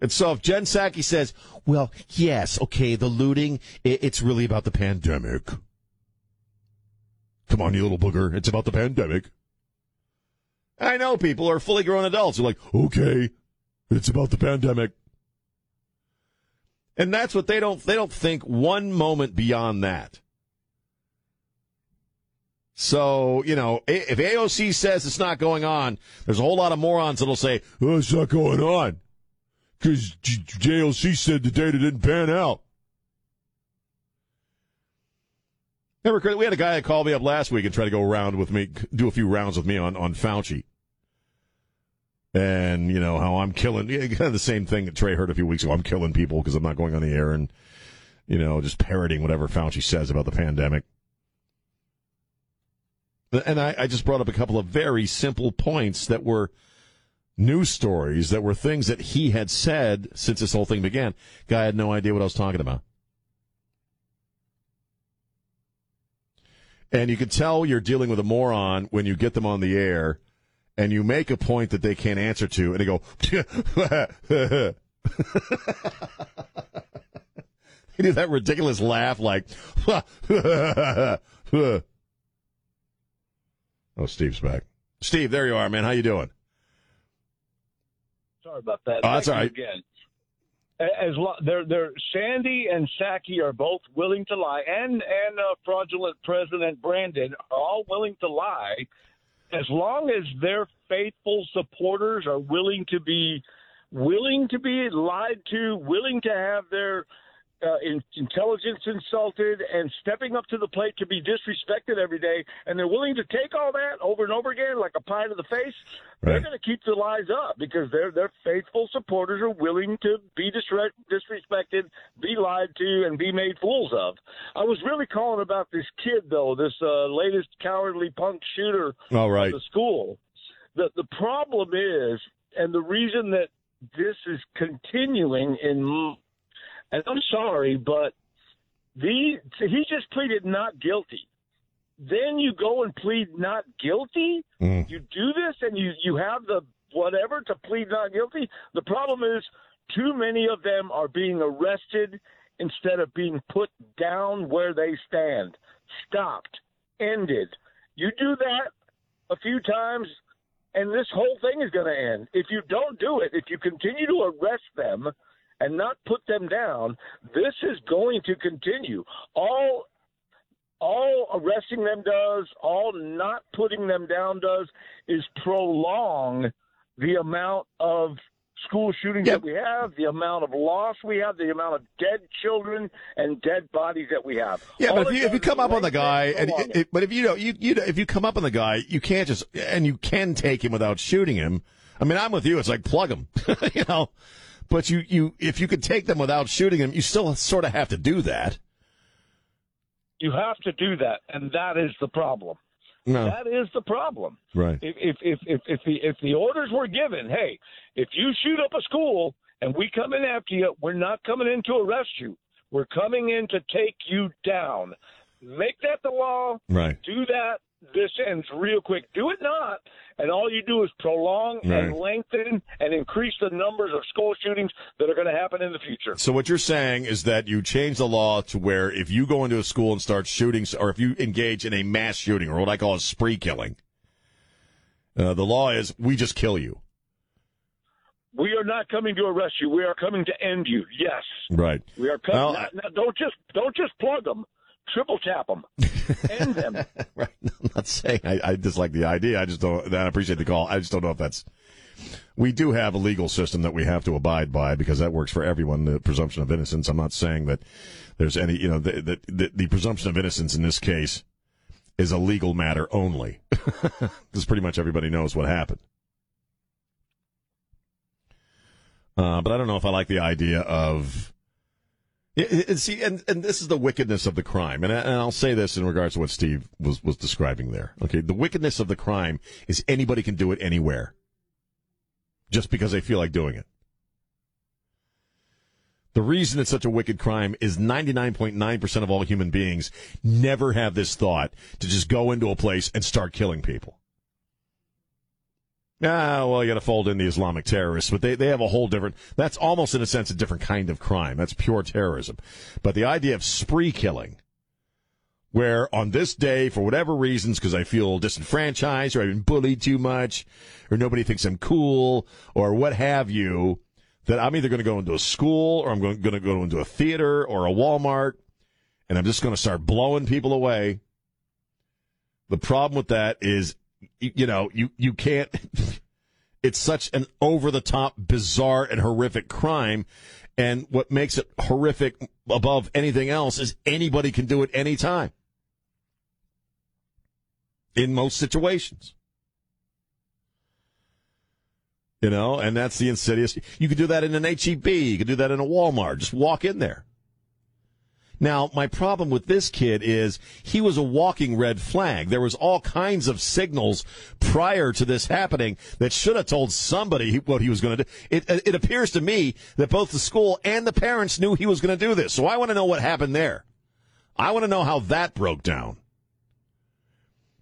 And so if Jen Psaki says, well, yes, okay, the looting, it's really about the pandemic. Come on, you little booger. It's about the pandemic. I know people are fully grown adults who are like, okay, it's about the pandemic. And that's what they don't, they don't think one moment beyond that. So, you know, if AOC says it's not going on, there's a whole lot of morons that'll say, oh, it's not going on. Because AOC said the data didn't pan out. Remember, we had a guy that called me up last week and tried to go around with me, do a few rounds with me on, on Fauci. And, you know, how I'm killing, [laughs] kind of the same thing that Trey heard a few weeks ago. I'm killing people because I'm not going on the air and, you know, just parroting whatever Fauci says about the pandemic. And I, I just brought up a couple of very simple points that were news stories that were things that he had said since this whole thing began. Guy had no idea what I was talking about. And you can tell you're dealing with a moron when you get them on the air and you make a point that they can't answer to, and they go, [laughs] they do that ridiculous laugh like, [laughs] oh, Steve's back. Steve, there you are, man. How you doing? Sorry about that. Oh, that's all right. Again, as lo- they're, they're Sandy and Psaki are both willing to lie, and and uh, fraudulent President Brandon are all willing to lie, as long as their faithful supporters are willing to be willing to be lied to, willing to have their uh, in, intelligence insulted, and stepping up to the plate to be disrespected every day, and they're willing to take all that over and over again like a pie to the face. They're going to keep the lies up because their their faithful supporters are willing to be disre- disrespected, be lied to, and be made fools of. I was really calling about this kid though, this uh, latest cowardly punk shooter All right. the school. The the problem is, and the reason that this is continuing in, and I'm sorry, but the he just pleaded not guilty. Then you go and plead not guilty. Mm. You do this, and you you have the whatever to plead not guilty. The problem is, too many of them are being arrested instead of being put down where they stand, stopped, ended. You do that a few times, and this whole thing is going to end. If you don't do it, if you continue to arrest them and not put them down, this is going to continue. All all arresting them does, all not putting them down does, is prolong the amount of school shootings that we have, the amount of loss we have, the amount of dead children and dead bodies that we have. Yeah, All but if you if you come up on the guy, and it. it, but if you know you you if you come up on the guy, you can't just and you can take him without shooting him. I mean, I'm with you. It's like plug him, [laughs] you know. But you you if you could take them without shooting them, you still sort of have to do that. You have to do that, and that is the problem. No. That is the problem. Right. If if if if, if the if the orders were given, hey, if you shoot up a school and we come in after you, we're not coming in to arrest you. We're coming in to take you down. Make that the law. Right. Do that. This ends real quick. Do it not, and all you do is prolong and lengthen and increase the numbers of school shootings that are going to happen in the future. So what you're saying is that you change the law to where if you go into a school and start shooting, or if you engage in a mass shooting, or what I call a spree killing, uh, the law is we just kill you. We are not coming to arrest you. We are coming to end you. Yes. Right. We are coming. Well, not, not- don't just don't just plug them. Triple tap them. End them. [laughs] right. I'm not saying I, I dislike the idea. I just don't. I appreciate the call. I just don't know if that's. We do have a legal system that we have to abide by because that works for everyone. The presumption of innocence. I'm not saying that there's any. You know, the the, the, the presumption of innocence in this case is a legal matter only, [laughs] because pretty much everybody knows what happened. Uh, but I don't know if I like the idea of. And see, and, and this is the wickedness of the crime, and, I, and I'll say this in regards to what Steve was was describing there. Okay, the wickedness of the crime is anybody can do it anywhere, just because they feel like doing it. The reason it's such a wicked crime is 99.9% of all human beings never have this thought to just go into a place and start killing people. Ah, well, you got to fold in the Islamic terrorists, but they, they have a whole different, that's almost in a sense a different kind of crime. That's pure terrorism. But the idea of spree killing, where on this day, for whatever reasons, because I feel disenfranchised or I've been bullied too much, or nobody thinks I'm cool, or what have you, that I'm either going to go into a school or I'm going, to go into a theater or a Walmart, and I'm just going to start blowing people away. The problem with that is, you know, you, you can't, [laughs] it's such an over the top, bizarre, and horrific crime. And what makes it horrific above anything else is anybody can do it anytime. In most situations. You know, and that's the insidious. You could do that in an HEB. You could do that in a Walmart. Just walk in there. Now, my problem with this kid is he was a walking red flag. There was all kinds of signals prior to this happening that should have told somebody what he was going to do. It, it appears to me that both the school and the parents knew he was going to do this. So I want to know what happened there. I want to know how that broke down.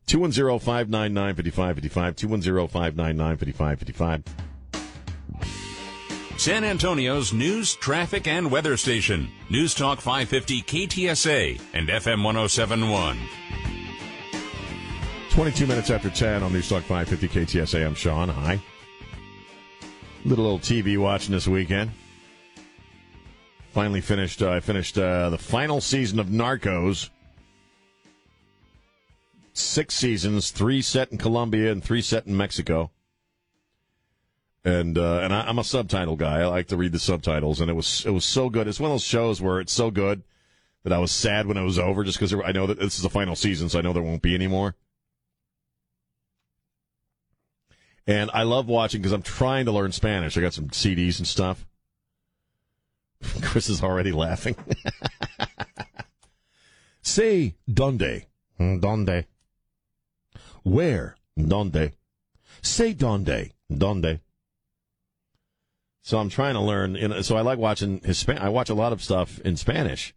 210-599-5555, 210-599-5555. San Antonio's news, traffic, and weather station. News Talk 550 KTSA and FM 1071. 22 minutes after 10 on News Talk 550 KTSA. I'm Sean. Hi. Little old TV watching this weekend. Finally finished. Uh, I finished uh, the final season of Narcos. Six seasons, three set in Colombia and three set in Mexico. And uh, and I, I'm a subtitle guy. I like to read the subtitles, and it was it was so good. It's one of those shows where it's so good that I was sad when it was over, just because I know that this is the final season, so I know there won't be any more. And I love watching because I'm trying to learn Spanish. I got some CDs and stuff. [laughs] Chris is already laughing. [laughs] Say donde. Donde. Where? Donde. Say donde. Donde. So I'm trying to learn. You know, so I like watching Hispan. I watch a lot of stuff in Spanish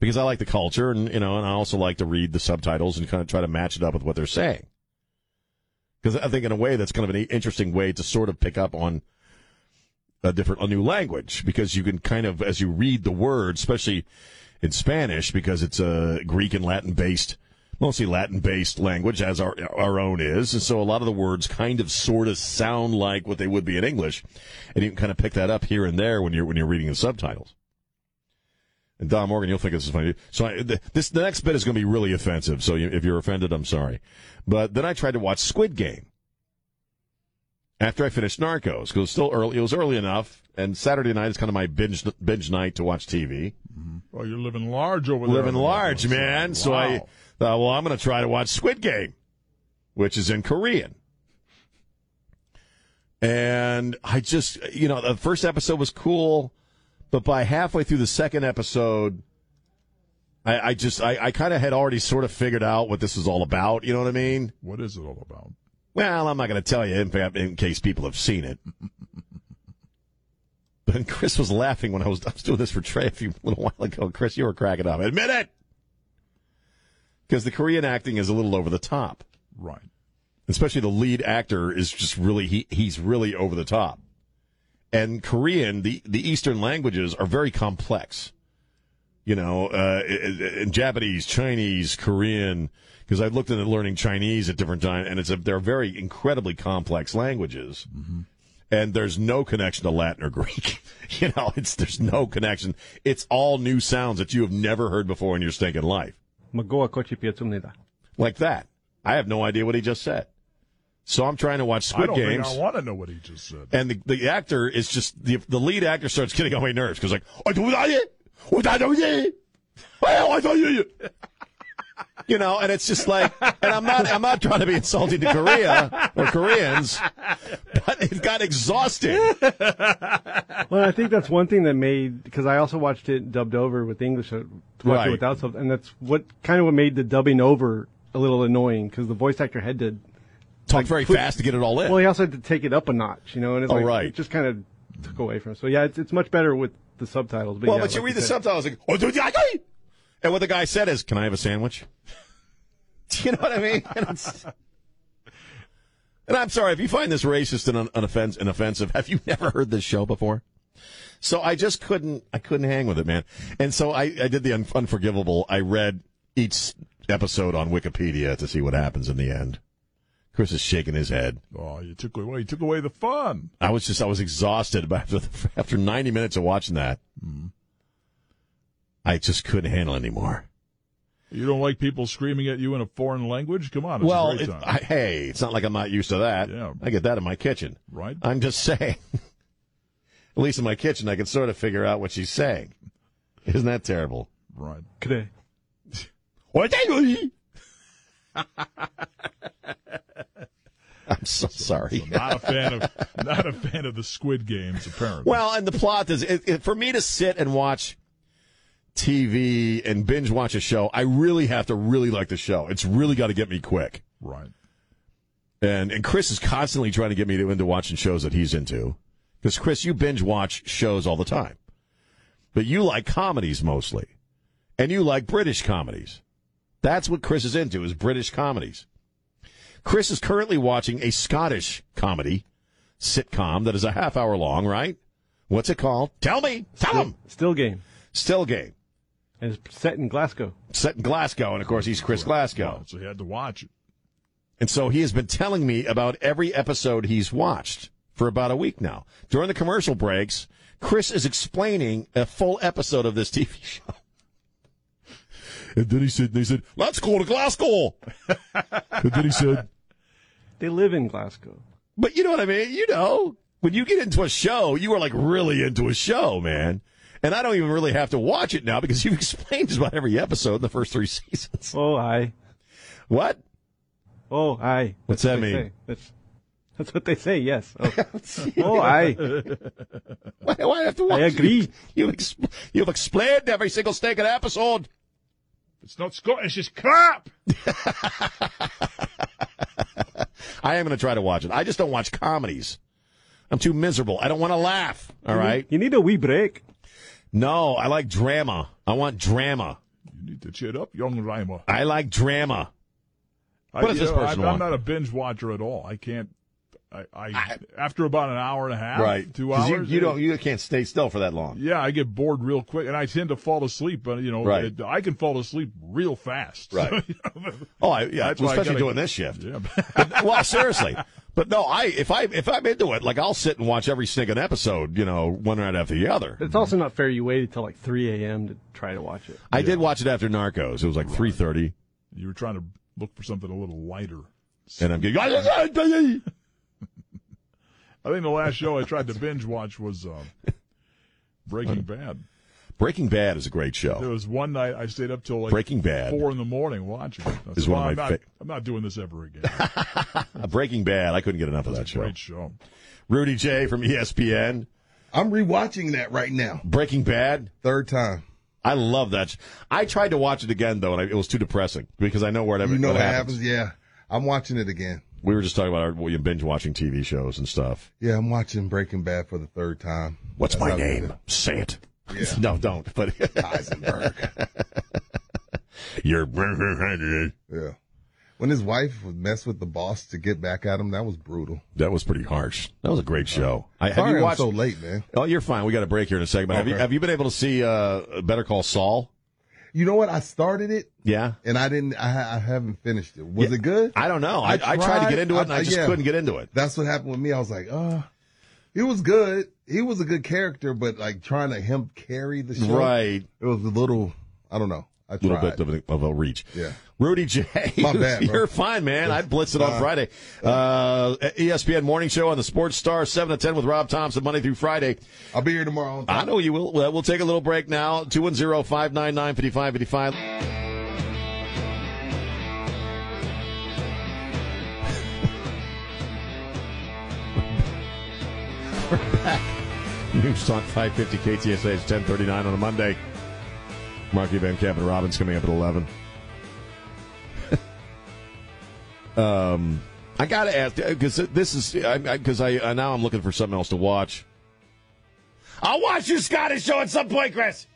because I like the culture, and you know, and I also like to read the subtitles and kind of try to match it up with what they're saying. Because I think in a way that's kind of an interesting way to sort of pick up on a different, a new language because you can kind of, as you read the words, especially in Spanish, because it's a Greek and Latin based, mostly Latin based language, as our our own is, and so a lot of the words kind of sort of sound like what they would be in English, and you can kind of pick that up here and there when you're when you're reading the subtitles. And Don Morgan, you'll think this is funny. So I, this the next bit is going to be really offensive. So you, if you're offended, I'm sorry. But then I tried to watch Squid Game after I finished Narcos because it was still early. It was early enough, and Saturday night is kind of my binge binge night to watch TV. Mm-hmm. Oh, you're living large over there. Living large, man. So I Thought, well, I'm going to try to watch Squid Game, which is in Korean. And I just, you know, the first episode was cool, but by halfway through the second episode, I, I just, I, I kind of had already sort of figured out what this was all about. You know what I mean? What is it all about? Well, I'm not going to tell you in, in case people have seen it. [laughs] But Chris was laughing when I was, I was doing this for Trey a few little while ago. Chris, you were cracking up. Admit it! Because the Korean acting is a little over the top. Right. Especially the lead actor is just really, he, he's really over the top. And Korean, the, the Eastern languages are very complex. You know, uh, in Japanese, Chinese, Korean, because I've looked into learning Chinese at different times, and it's a, they're very incredibly complex languages. And there's no connection to Latin or Greek. [laughs] you know, it's there's no connection. It's all new sounds that you have never heard before in your stinking life. Magoa kochi piatsumnida. Like that. I have no idea what he just said. So I'm trying to watch I Squid don't Games. think I want to know what he just said. And the, the actor is just the the lead actor starts getting on my nerves because like I do that, I do that, I do that. You know, and it's just like, and I'm not I'm not trying to be insulting to Korea or Koreans, but it got exhausting. Well, I think that's one thing that made because I also watched it dubbed over with English, watched Right. it without sub, and that's what kind of what made the dubbing over a little annoying because the voice actor had to Talk very fast to get it all in. Well, he also had to take it up a notch, you know, and it's Oh, like right. it just kind of took away from. it. So yeah, it's it's much better with the subtitles. But well, yeah, but you like read the said- subtitles like, "Oh, do that." And what the guy said is, "Can I have a sandwich?" Do [laughs] you know what I mean? [laughs] And, it's- and I'm sorry if you find this racist and, un- unoffens- and offensive. Have you [laughs] never heard this show before? So I just couldn't. I couldn't hang with it, man. And so I, I did the un- unforgivable. I read each episode on Wikipedia to see what happens in the end. Chris is shaking his head. Oh, you took away, you took away the fun. I was just I was exhausted but after after 90 minutes of watching that. Mm-hmm. I just couldn't handle anymore. You don't like people screaming at you in a foreign language? Come on, it's well, a great it- time. I, hey, it's not like I'm not used to that. Yeah. I get that in my kitchen. Right. I'm just [laughs] saying. At least in my kitchen, I can sort of figure out what she's saying. Isn't that terrible? right. Today. [laughs] What they [laughs] doing? I'm so sorry. Not a fan of not a fan of the Squid Games, apparently. Well, and the plot is it, it, for me to sit and watch TV and binge watch a show, I really have to really like the show. It's really got to get me quick. Right. And and Chris is constantly trying to get me to, into watching shows that he's into. Because Chris, you binge watch shows all the time, but you like comedies mostly, and you like British comedies. That's what Chris is into is British comedies. Chris is currently watching a Scottish comedy sitcom that is a half hour long. Right? What's it called? Tell me. Tell Still, him. still game. Still game. And it's set in Glasgow. Set in Glasgow, and of course he's Chris Glasgow. So he had to watch it. And so he has been telling me about every episode he's watched for about a week now. During the commercial breaks, Chris is explaining a full episode of this TV [laughs] show. And then he said, they said, let's go to Glasgow. [laughs] and then he said, They live in Glasgow. but you know what I mean? You know, when you get into a show, you are like really into a show, man. And I don't even really have to watch it now because you've [laughs] explained just about every episode in the first three [laughs] seasons. Oh, I. What? Oh, I. What's That's that what mean? That's, that's what they say, yes. [laughs] Oh, oh aye. Why do I have to watch I agree. it? You've, ex- you've explained every single stinking episode. It's not Scottish, it's crap. I am going to try to watch it. I just don't watch comedies. I'm too miserable. I don't want to laugh. All You need- You need a wee break. No, I like drama. I want drama. You need to cheer up, young Rima. I like drama. I- What does you this know, person I'm, want? I'm not a binge watcher at all. I can't. I, I, after about an hour and a half, right. two hours. You, you don't. You can't stay still for that long. Yeah, I get bored real quick, and I tend to fall asleep. But you know, Right. it- I can fall asleep real fast. Right. [laughs] Oh, I, yeah. I especially gotta- doing this shift. Yeah. But, well, seriously. [laughs] But no, I if I if I'm into it, like I'll sit and watch every single episode. You know, one right after the other. It's also not fair you waited till like 3 a.m. to try to watch it. I did watch it after Narcos. It was like three thirty, you were trying to look for something a little lighter. and I'm getting. [laughs] I think the last show I tried to binge watch was uh, Breaking Bad. Breaking Bad is a great show. There was one night I stayed up till like Breaking Bad. four in the morning watching it. I Is said, one of my I'm, not, I'm not doing this ever again. [laughs] Breaking Bad. I couldn't get enough of that show. Great show. Rudy J from ESPN. I'm rewatching that right now. Breaking Bad. Third time. I love that. I tried to watch it again though, and I, it was too depressing because I know where it You know what what happens. happens? Yeah. I'm watching it again. We were just talking about our we binge watching TV shows and stuff. Yeah, I'm watching Breaking Bad for the third time. What's That's my how name? Say it. Yeah. [laughs] No, don't. But [laughs] Heisenberg. You're. Yeah. When his wife would mess with the boss to get back at him, that was brutal. That was pretty harsh. That was a great show. I, have Sorry you I'm watched? so late, man. Oh, you're fine. We got a break here in a second. But have you Okay. have you been able to see uh, Better Call Saul? You know what? I started it Yeah. and I didn't. I, I haven't finished it. Was Yeah. it good? I don't know. I, I, tried to get into it and I, just yeah. couldn't get into it. That's what happened with me. I was like, uh, it was good. He was a good character, but like trying to him carry the show, Right. It was a little. I don't know. I A little bit of a, of a reach. Yeah. Rudy J. My bad. [laughs] You're fine, man. I blitzed it on Friday. Uh, ESPN Morning Show on the Sports Star, 7 to 10 with Rob Thompson, Monday through Friday. I'll be here tomorrow. On I know you will. Well, we'll take a little break now. 210 599 5555. [laughs] We're back. News Talk 550 KTSA. It's 1039 on a Monday. Marky Van Camp and Robbins coming up at 11. [laughs] um, I got to ask, because this is, because I, I, now I'm looking for something else to watch. I'll watch your Scottish show at some point, Chris.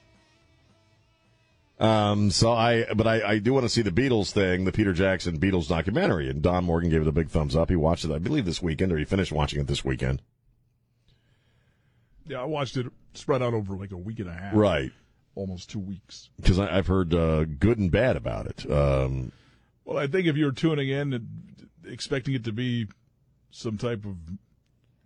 Um, so I, but I, I do want to see the Beatles thing, the Peter Jackson Beatles documentary, and Don Morgan gave it a big thumbs up. He watched it, I believe, this weekend, or he finished watching it this weekend. Yeah, I watched it spread out over like a week and a half. Right. Almost two weeks. Because I've heard uh, good and bad about it. Um, Well, I think if you're tuning in and expecting it to be some type of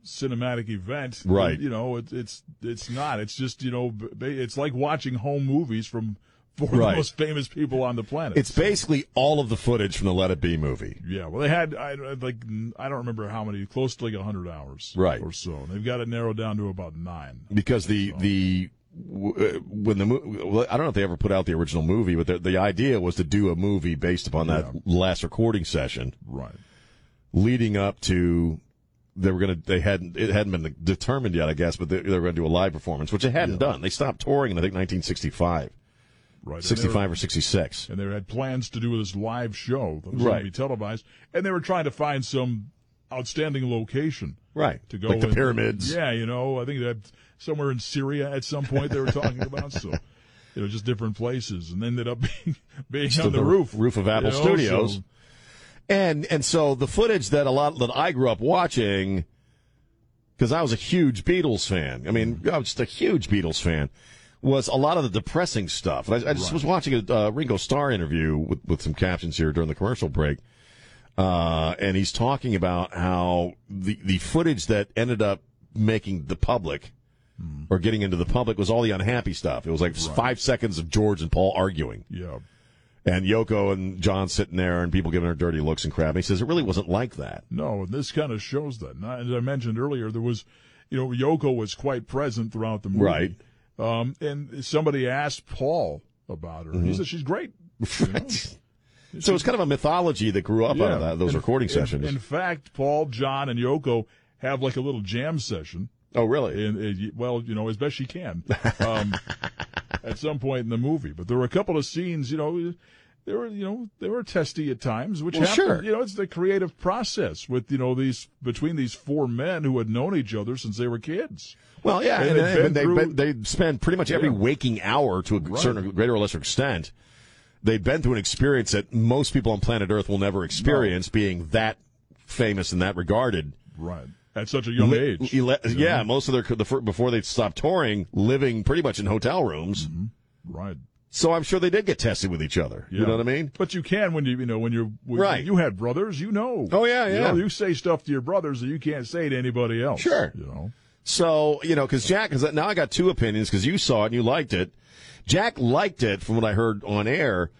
cinematic event, Right. You know, it, it's it's not. It's just you know, it's like watching home movies from four of Right. the most famous people on the planet. it's basically all of the footage from the Let It Be movie. yeah. Well, they had I like I don't remember how many, close to like hundred hours, Right. or so. They've got it narrowed down to about nine. because the the uh, when the well, I don't know if they ever put out the original movie, but the, the idea was to do a movie based upon that last recording session, Right. leading up to they were gonna they hadn't it hadn't been determined yet, I guess, but they, they were gonna do a live performance, which they hadn't done. They stopped touring in I think 1965. Right. 65 were- or 66. and they had plans to do this live show that was Right. going to be televised, and they were trying to find some outstanding location, Right. To go Like the pyramids. Yeah, you know, I think that somewhere in Syria at some point they were talking [laughs] about. So, you know, just different places, and ended up [laughs] being being on the, the roof roof of Apple you know, Studios. so- And and so the footage that a lot that I grew up watching, because I was a huge Beatles fan. I mean, I was just a huge Beatles fan. Was a lot of the depressing stuff. I, I just was watching a uh, Ringo Starr interview with with some captions here during the commercial break, uh, and he's talking about how the the footage that ended up making the public or getting into the public was all the unhappy stuff. It was like five seconds of George and Paul arguing. Yeah. And Yoko and John sitting there and people giving her dirty looks and crap. And he says it really wasn't like that. No, and this kind of shows that. And I- as I mentioned earlier, there was, you know, Yoko was quite present throughout the movie. Right. Um, and somebody asked Paul about her. He Mhm. said she's great. you know? [laughs] So it's kind of a mythology that grew up out of that, those In- recording in- sessions. In, fact, Paul, John, and Yoko have like a little jam session. Oh, really? And, and, well, you know, as best she can. Um, [laughs] at some point in the movie, but there were a couple of scenes, you know. They were, you know, they were testy at times, which Well, happened. sure. You know, it's the creative process with, you know, these between these four men who had known each other since they were kids. Well, yeah, And and, and, they through- they spend pretty much every Yeah. waking hour to a Right. certain greater or lesser extent. They've been through an experience that most people on planet Earth will never experience, being that famous and that regarded. Right. At such a young Li- age. ele- yeah, know? most of their the, before they stopped touring, living pretty much in hotel rooms. Mm-hmm. Right. So I'm sure they did get tested with each other. You know what I mean? But you can when you you know when you're when Right. You had brothers, you know. Oh, yeah, You yeah. know, you say stuff to your brothers that you can't say to anybody else. Sure. You know. So, you know, because Jack, because now I got two opinions because you saw it and you liked it. Jack liked it from what I heard on air,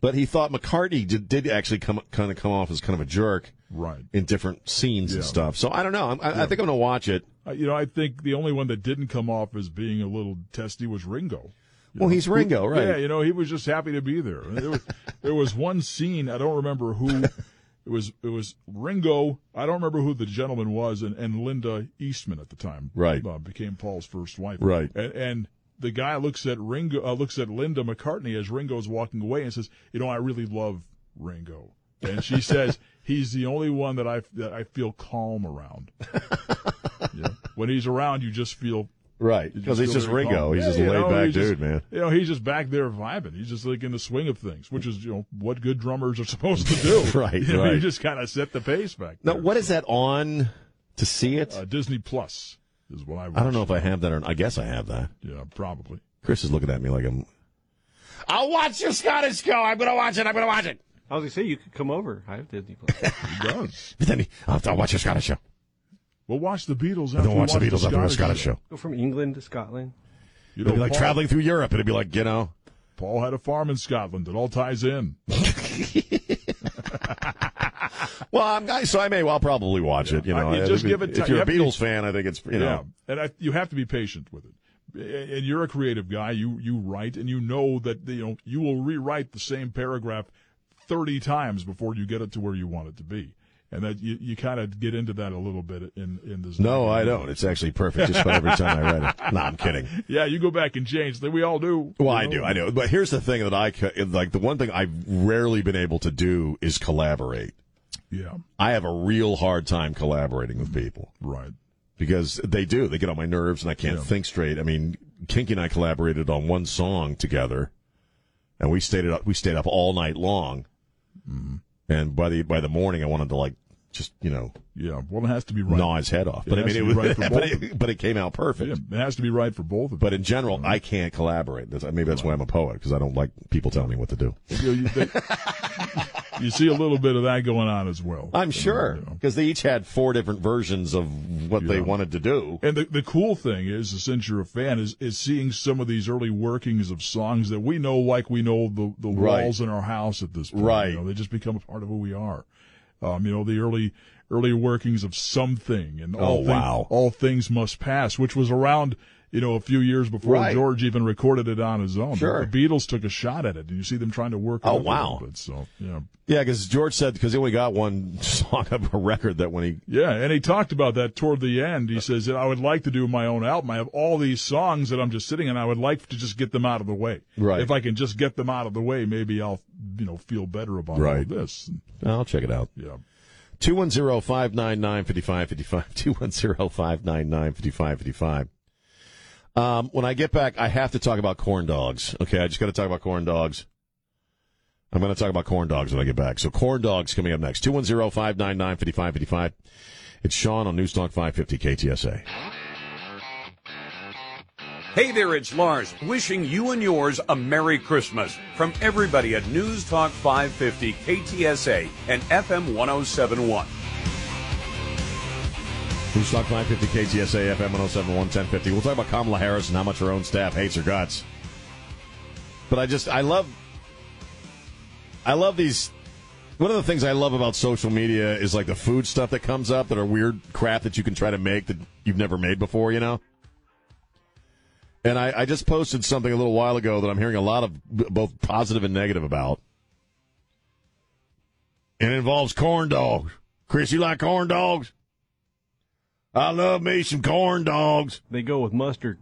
but he thought McCartney did, did actually come kind of come off as kind of a jerk, right, in different scenes and stuff. So I don't know. I'm, I, I think I'm going to watch it. Uh, you know, I think the only one that didn't come off as being a little testy was Ringo. Well, know, he's Ringo, right? Yeah, you know, he was just happy to be there. There was, there was one scene I don't remember who. It was it was Ringo. I don't remember who the gentleman was, and, and Linda Eastman at the time. Right. uh, became Paul's first wife. Right. and, and the guy looks at Ringo, uh, looks at Linda McCartney as Ringo's walking away, and says, "You know, I really love Ringo." And she says, "He's the only one that I that I feel calm around." [laughs] yeah. When he's around, you just feel Right, because he's just Ringo. calm. He's just a you know, laid-back he's just- dude, man. You know, he's just back there vibing. He's just like in the swing of things, which is you know what good drummers are [laughs] supposed to do. [laughs] Right, You know, right. You just kind of set the pace back. Now, what is that on to see it? Uh, Disney Plus is what I. I don't know if I have that or I guess I have that. Yeah, probably. Chris is looking at me like I'm. I'll watch your Scottish show. I'm going to watch it. I'm going to watch it. I was gonna say you could come over. I have Disney Plus. [laughs] He does. But then he, I'll, I'll watch your Scottish show. We'll watch the Beatles. I After don't we watch the Beatles after the Scottish show. Go from England to Scotland. You It'd be like Paul- traveling through Europe. It'd be like, you know. Paul had a farm in Scotland. It all ties in. [laughs] Well, I'm, I, so I may well probably watch it. You know, you I- just if, give it if you're a have to be- Beatles fan, I think it's you know. Yeah, and I, you have to be patient with it. And you're a creative guy. You you write, and you know that you know you will rewrite the same paragraph thirty times before you get it to where you want it to be. And that you, you kind of get into that a little bit in in this. No, I don't. It's actually perfect just about every time I read it. No, I'm kidding. [laughs] Yeah, you go back and change. We all do. Well, I know? do, I do. But here's the thing that I like. The one thing I've rarely been able to do is collaborate. Yeah. I have a real hard time collaborating with people. Right. Because they do. They get on my nerves and I can't Yeah. think straight. I mean, Kinky and I collaborated on one song together and we stayed up, we stayed up all night long. Mm-hmm. And by the, by the morning, I wanted to like, just, you know, Yeah. Well, it has to be right. gnaw his head off. But I mean, it was, right [laughs] but, it, but it came out perfect. Yeah, it has to be right for both of But in general, I can't collaborate. Maybe that's why I'm a poet because I don't like people telling me what to do. [laughs] you. know, you, they- you see a little bit of that going on as well. I'm sure because they each had four different versions of what they wanted to do. And the the cool thing is, since you're a fan, is is seeing some of these early workings of songs that we know, like we know the the Right. walls in our house at this point. Right. You know, they just become a part of who we are. Um, you know, the early early workings of something and all Oh, thing- wow. all things must pass, which was around you know, a few years before Right. George even recorded it on his own. Sure. The Beatles took a shot at it, and you see them trying to work. it Oh, wow. Bit, so yeah, Yeah, because George said because he only got one song of a record that when he yeah, and he talked about that toward the end. He says that I would like to do my own album. I have all these songs that I'm just sitting, and I would like to just get them out of the way. Right. If I can just get them out of the way, maybe I'll you know feel better about Right. this. I'll check it out. Yeah. 210 599 5555. 210 599 5555. Um, when I get back, I have to talk about corn dogs. Okay, I just got to talk about corn dogs. I'm going to talk about corn dogs when I get back. So, corn dogs coming up next. 210 599 5555. It's Sean on Newstalk 550 KTSA. Hey there, it's Lars, wishing you and yours a Merry Christmas from everybody at News Talk 550 KTSA and FM 1071. Newstalk 550 KTSA FM 1071 1050. We'll talk about Kamala Harris and how much her own staff hates her guts. But I just, I love, I love these. One of the things I love about social media is like the food stuff that comes up that are weird crap that you can try to make that you've never made before, you know? And I, I just posted something a little while ago that I'm hearing a lot of both positive and negative about. And it involves corn dogs. Chris, you like corn dogs? I love me some corn dogs. They go with mustard.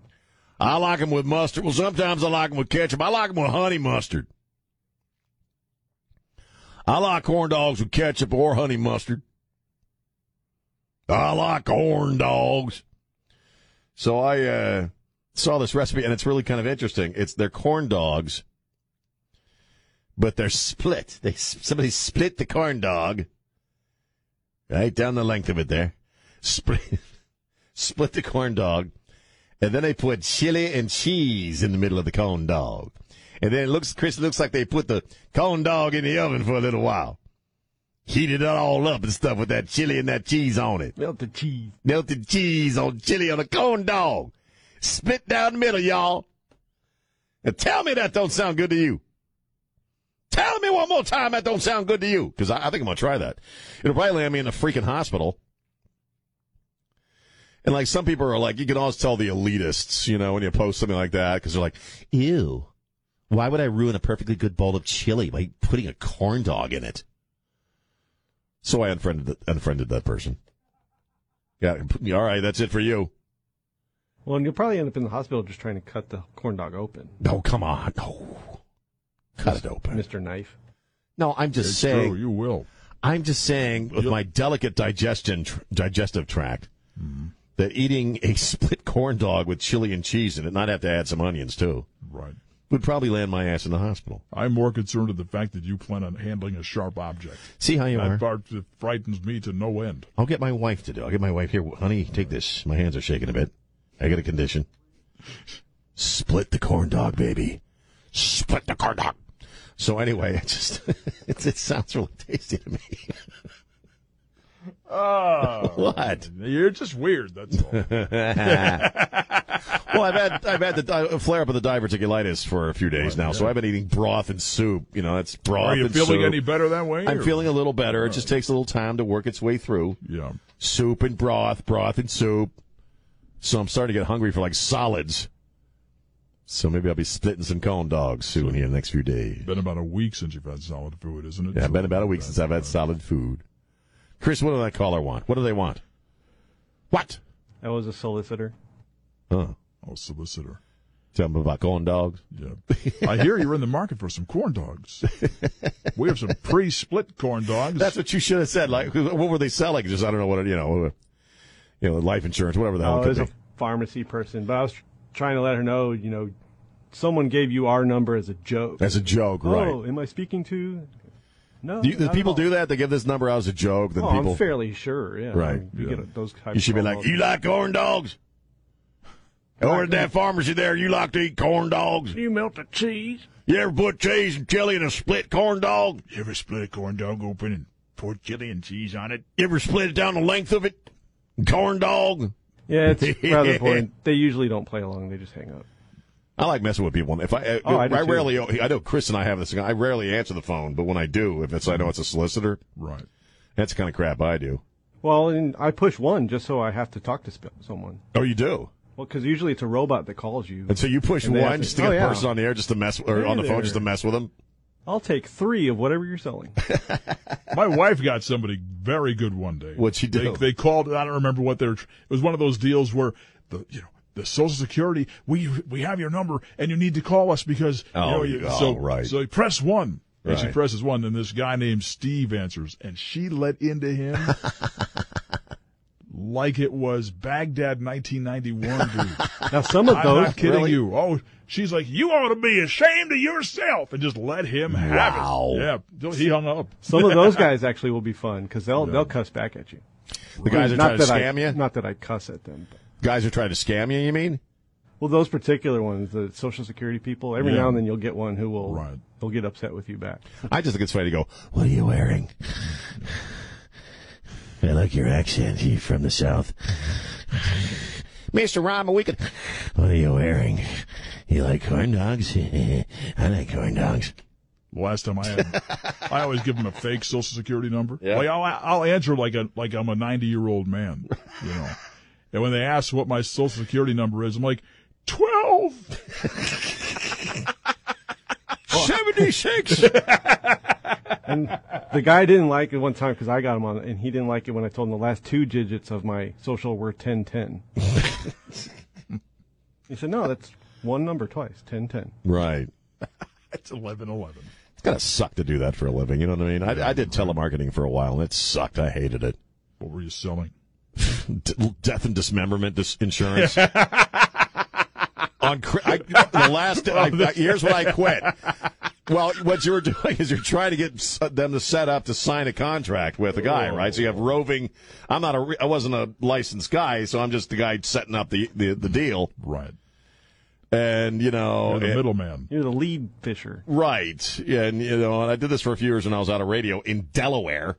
I like them with mustard. Well, sometimes I like them with ketchup. I like them with honey mustard. I like corn dogs with ketchup or honey mustard. I like corn dogs. So I uh, saw this recipe, and it's really kind of interesting. It's they're corn dogs, but they're split. They somebody split the corn dog right down the length of it there. Split, [laughs] split the corn dog, and then they put chili and cheese in the middle of the corn dog. And then it looks, Chris, it looks like they put the corn dog in the oven for a little while. Heated it all up and stuff with that chili and that cheese on it. Melted cheese. Melted cheese on chili on a corn dog. Split down the middle, y'all. And tell me that don't sound good to you. Tell me one more time that don't sound good to you. Because I, I think I'm to try that. It'll probably land me in a freaking hospital. And like some people are like, you can always tell the elitists, you know, when you post something like that, because they're like, ew, why would I ruin a perfectly good bowl of chili by putting a corn dog in it? So I unfriended, unfriended that person. Yeah, all right, that's it for you. Well, and you'll probably end up in the hospital just trying to cut the corn dog open. No, come on, no. Cut it open. Mr. Knife. No, I'm just It's saying. true, you will. I'm just saying, with my delicate digestion, tr- digestive tract, mm-hmm. That eating a [laughs] split corn dog with chili and cheese in it, and I'd have to add some onions too, Right. would probably land my ass in the hospital. I'm more concerned with the fact that you plan on handling a sharp object. See how you that are? part frightens me to no end. I'll get my wife to do. I'll get my wife here, honey. Take this. My hands are shaking a bit. I got a condition. Split the corn dog, baby. Split the corn dog. So anyway, [laughs] it just it, [laughs] it sounds really tasty to me. Oh, [laughs] What? You're just weird. That's all. [laughs] well, I've had I've had the di- flare up of the diverticulitis for a few days now, so. I've been eating broth and soup. You know, that's broth. Are you and feeling soup. any better that way? I'm or- feeling a little better. It just takes a little time to work its way through. Yeah. Soup and broth, broth and soup. So I'm starting to get hungry for like solids. So maybe I'll be splitting some corn dogs soon here in the next few days. Been about a week since you've had solid food, isn't it? Yeah, it's been about a week since I've had solid food. Chris, what do that caller want? What do they want? What? That was a solicitor. Huh. I Oh, solicitor. Tell them about corn dogs. Yeah. I hear you're in the market for some corn dogs. [laughs] We have some pre-split corn dogs. That's what you should have said. Like, what were they selling? Just I don't know what it- you know, uh, you know, life insurance, whatever the hell Oh, it it was could a be. pharmacy person, but I was trying to let her know, you know, someone gave you our number as a joke. As a joke, right? Oh, am I speaking to? No. Do, you, do people all. do that? They give this number out as a joke. Then Oh, people, I'm fairly sure. Yeah. Right. I mean, you Yeah. get those types you should be like, calls. you like corn dogs? [laughs] Over at that pharmacy there, you like to eat corn dogs? you melt the cheese? You ever put cheese and chili in a split corn dog? You ever split a corn dog open and pour chili and cheese on it? You ever split it down the length of it? Corn dog? Yeah, it's [laughs] rather important. [laughs] They usually don't play along; they just hang up. I like messing with people. If I, uh, Oh, I I, rarely, I know Chris and I have this. I rarely answer the phone, but when I do, if it's I know it's a solicitor, Right. that's the kind of crap I do. Well, and I push one just so I have to talk to sp- someone. Oh, you do? Well, because usually it's a robot that calls you. And so you push And they have one to- just to oh, get the yeah. person on the air, just to mess, or Hey on the phone, just to mess with them. I'll take three of whatever you're selling. [laughs] My wife got somebody very good one day. What'd she do? They, they called. I don't remember what they were. It was one of those deals where the you know the Social Security. We we have your number and you need to call us because Oh, you know, you- you, oh, so right. So he press one. And she presses one, and this guy named Steve answers, and she let into him [laughs] like it was Baghdad 1991, dude. [laughs] Now, some of I'm those- not kidding Really? you. Oh, she's like, you ought to be ashamed of yourself, and just let him have Wow. it. Yeah, he hung up. [laughs] Some of those guys actually will be fun because they'll they'll cuss back at you. The guys are not trying to that I- scam you? Not that I cuss at them. But. Guys are trying to scam you. You mean? Well, those particular ones, the Social Security people, every Yeah. now and then you'll get one who will right. they'll get upset with you back. I just think it's funny to go. What are you wearing? I like your accent. You from the south, Mister Rama. We could. What are you wearing? You like corn dogs? [laughs] I like corn dogs. Last time I had, I always give them a fake social security number. Yeah. Like I'll, I'll answer like a like I'm a 90 year old man, you know. And when they ask what my social security number is, I'm like 12. [laughs] 76. [laughs] and the guy didn't like it one time because I got him on, and he didn't like it when I told him the last two digits of my social were ten ten. [laughs] he said, "No, that's one number twice, ten ten." Right. It's 11 11. It's gotta suck to do that for a living. You know what I mean? I, I did telemarketing for a while, and it sucked. I hated it. What were you selling? D- death and dismemberment dis- insurance. [laughs] On cri- I, the last I, I, here's what I quit. Well, what you were doing is you're trying to get them to set up to sign a contract with a guy, oh. right? So you have roving. I'm not a. I wasn't a licensed guy, so I'm just the guy setting up the the, the deal, right? And you know, You're the middleman. You're the lead fisher. Right. Yeah, and you know, and I did this for a few years when I was out of radio in Delaware.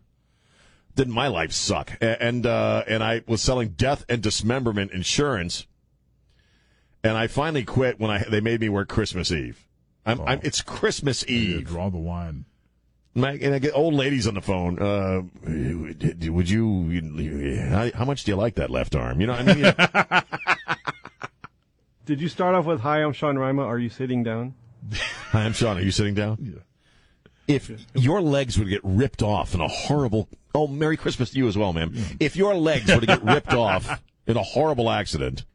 Didn't my life suck? And uh, and I was selling death and dismemberment insurance. And I finally quit when I they made me work Christmas Eve. I'm, I'm it's Christmas Eve. draw the line. My, and I get old ladies on the phone. Uh, would you? How, how much do you like that left arm? You know, I mean, [laughs] Did you start off with "Hi, I'm Sean Rima. Are you sitting down?" Hi, I'm Sean. Are you sitting down? Yeah. If your legs would get ripped off in a horrible, oh, Merry Christmas to you as well, ma'am. If your legs were to get ripped off in a horrible accident,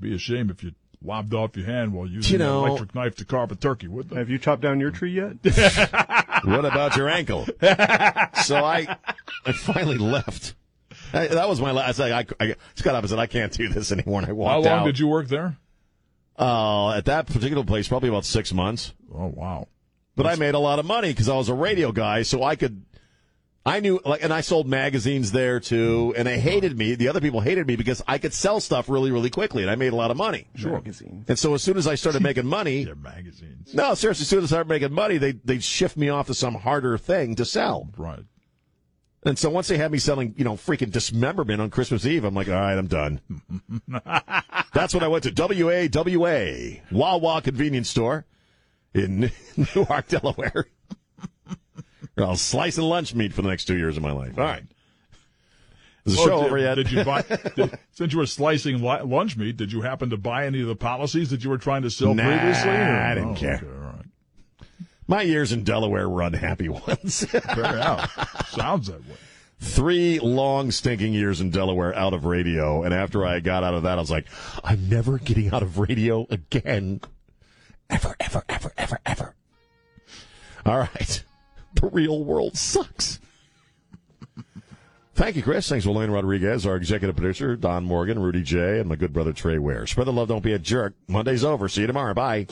Be a shame if you lobbed off your hand while using You know- an electric knife to carve a turkey, would they? Have you chopped down your tree yet? [laughs] what about your ankle? so I, I finally left. I, that was my last. I, I, I got up and said, I can't do this anymore. And I walked How walked long out. did you work there? Uh, at that particular place, probably about six months. Oh wow! But I made a lot of money because I was a radio guy, so I could. I knew, like, and I sold magazines there too, and they hated me. The other people hated me because I could sell stuff really, really quickly, and I made a lot of money. Sure. Magazine. And so as soon as I started [laughs] making money, magazines. no, seriously, as soon as I started making money, they they'd shift me off to some harder thing to sell. Right. And so once they had me selling, you know, freaking dismemberment on Christmas Eve, I'm like, all right, I'm done. [laughs] That's when I went to WAWA, Wawa convenience store in [laughs] Newark, Delaware. I was slicing lunch meat for the next two years of my life. All right. Is the Oh, show did, over yet? Did you buy? [laughs] did, since you were slicing li- lunch meat, did you happen to buy any of the policies that you were trying to sell Nah, previously? or- I didn't Oh, care. okay, all right. My years in Delaware were unhappy [laughs] ones. Fair enough. Sounds that way. Three long stinking years in Delaware out of radio, and after I got out of that, I was like, I'm never getting out of radio again. Ever, ever, ever, ever, ever. All right. The real world sucks. Thank you, Chris. Thanks, Elaine Rodriguez, our executive producer, Don Morgan, Rudy J, and my good brother Trey Ware. Spread the love, don't be a jerk. Monday's over. See you tomorrow. Bye.